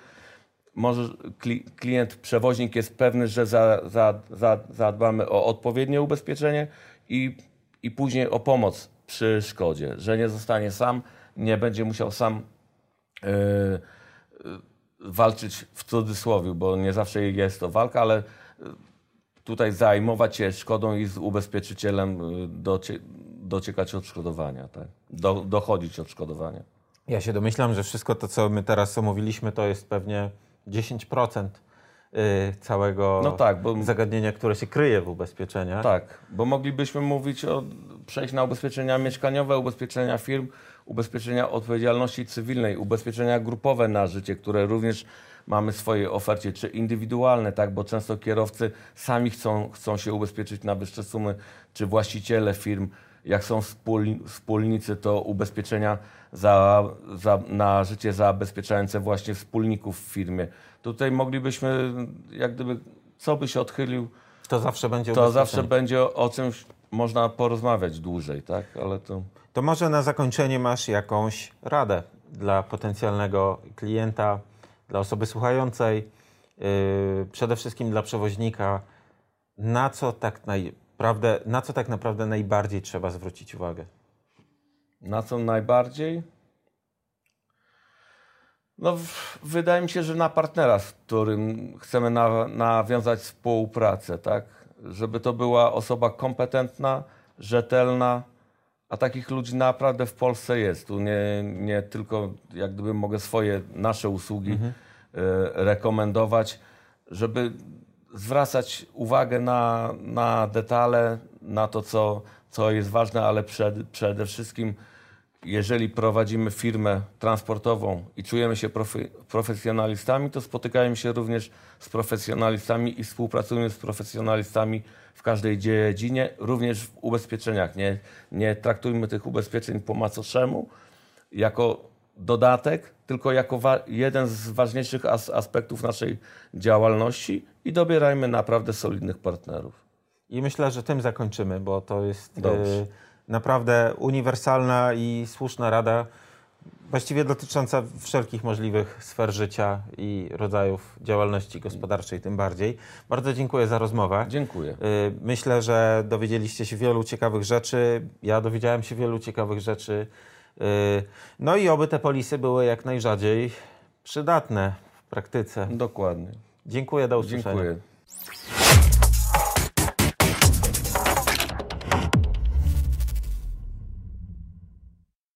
S2: może kli, klient, przewoźnik jest pewny, że za, za, za, zadbamy o odpowiednie ubezpieczenie i, i później o pomoc przy szkodzie, że nie zostanie sam, nie będzie musiał sam yy, yy, walczyć w cudzysłowie, bo nie zawsze jest to walka, ale yy, tutaj zajmować się szkodą i z ubezpieczycielem docie, dociekać odszkodowania, tak? Do, dochodzić odszkodowania.
S1: Ja się domyślam, że wszystko to, co my teraz omówiliśmy, to jest pewnie 10% y, całego
S2: No tak, bo
S1: zagadnienia, które się kryje w ubezpieczeniach.
S2: Tak, bo moglibyśmy mówić o przejść na ubezpieczenia mieszkaniowe, ubezpieczenia firm, ubezpieczenia odpowiedzialności cywilnej, ubezpieczenia grupowe na życie, które również mamy w swojej ofercie, czy indywidualne, tak, bo często kierowcy sami chcą, chcą się ubezpieczyć na wyższe sumy, czy właściciele firm, jak są wspólni, wspólnicy, to ubezpieczenia za, za, na życie zabezpieczające właśnie wspólników w firmie. Tutaj moglibyśmy, jak gdyby, co by się odchylił,
S1: To zawsze będzie
S2: to zawsze będzie o, czymś można porozmawiać dłużej, tak? Ale to
S1: To może na zakończenie masz jakąś radę dla potencjalnego klienta, dla osoby słuchającej, yy, przede wszystkim dla przewoźnika, na co tak naprawdę, na co tak naprawdę najbardziej trzeba zwrócić uwagę?
S2: na co najbardziej? No, w- wydaje mi się, że na partnera, z którym chcemy na, nawiązać współpracę, tak? Żeby to była osoba kompetentna, rzetelna, a takich ludzi naprawdę w Polsce jest. Tu nie, nie tylko jak gdyby mogę swoje, nasze usługi e, rekomendować, żeby zwracać uwagę na, na detale, na to, co, co jest ważne, ale przed, przede wszystkim, jeżeli prowadzimy firmę transportową i czujemy się profe, profesjonalistami, to spotykajmy się również z profesjonalistami i współpracujemy z profesjonalistami w każdej dziedzinie, również w ubezpieczeniach. Nie, nie traktujmy tych ubezpieczeń po macoszemu jako dodatek, tylko jako jeden z ważniejszych as- aspektów naszej działalności i dobierajmy naprawdę solidnych partnerów.
S1: I myślę, że tym zakończymy, bo to jest yy, naprawdę uniwersalna i słuszna rada, właściwie dotycząca wszelkich możliwych sfer życia i rodzajów działalności gospodarczej tym bardziej. Bardzo dziękuję za rozmowę.
S2: Dziękuję.
S1: Y, Myślę, że dowiedzieliście się wielu ciekawych rzeczy. Ja dowiedziałem się wielu ciekawych rzeczy. Y, No i oby te polisy były jak najrzadziej przydatne w praktyce.
S2: Dokładnie.
S1: Dziękuję, do usłyszenia.
S2: Dziękuję.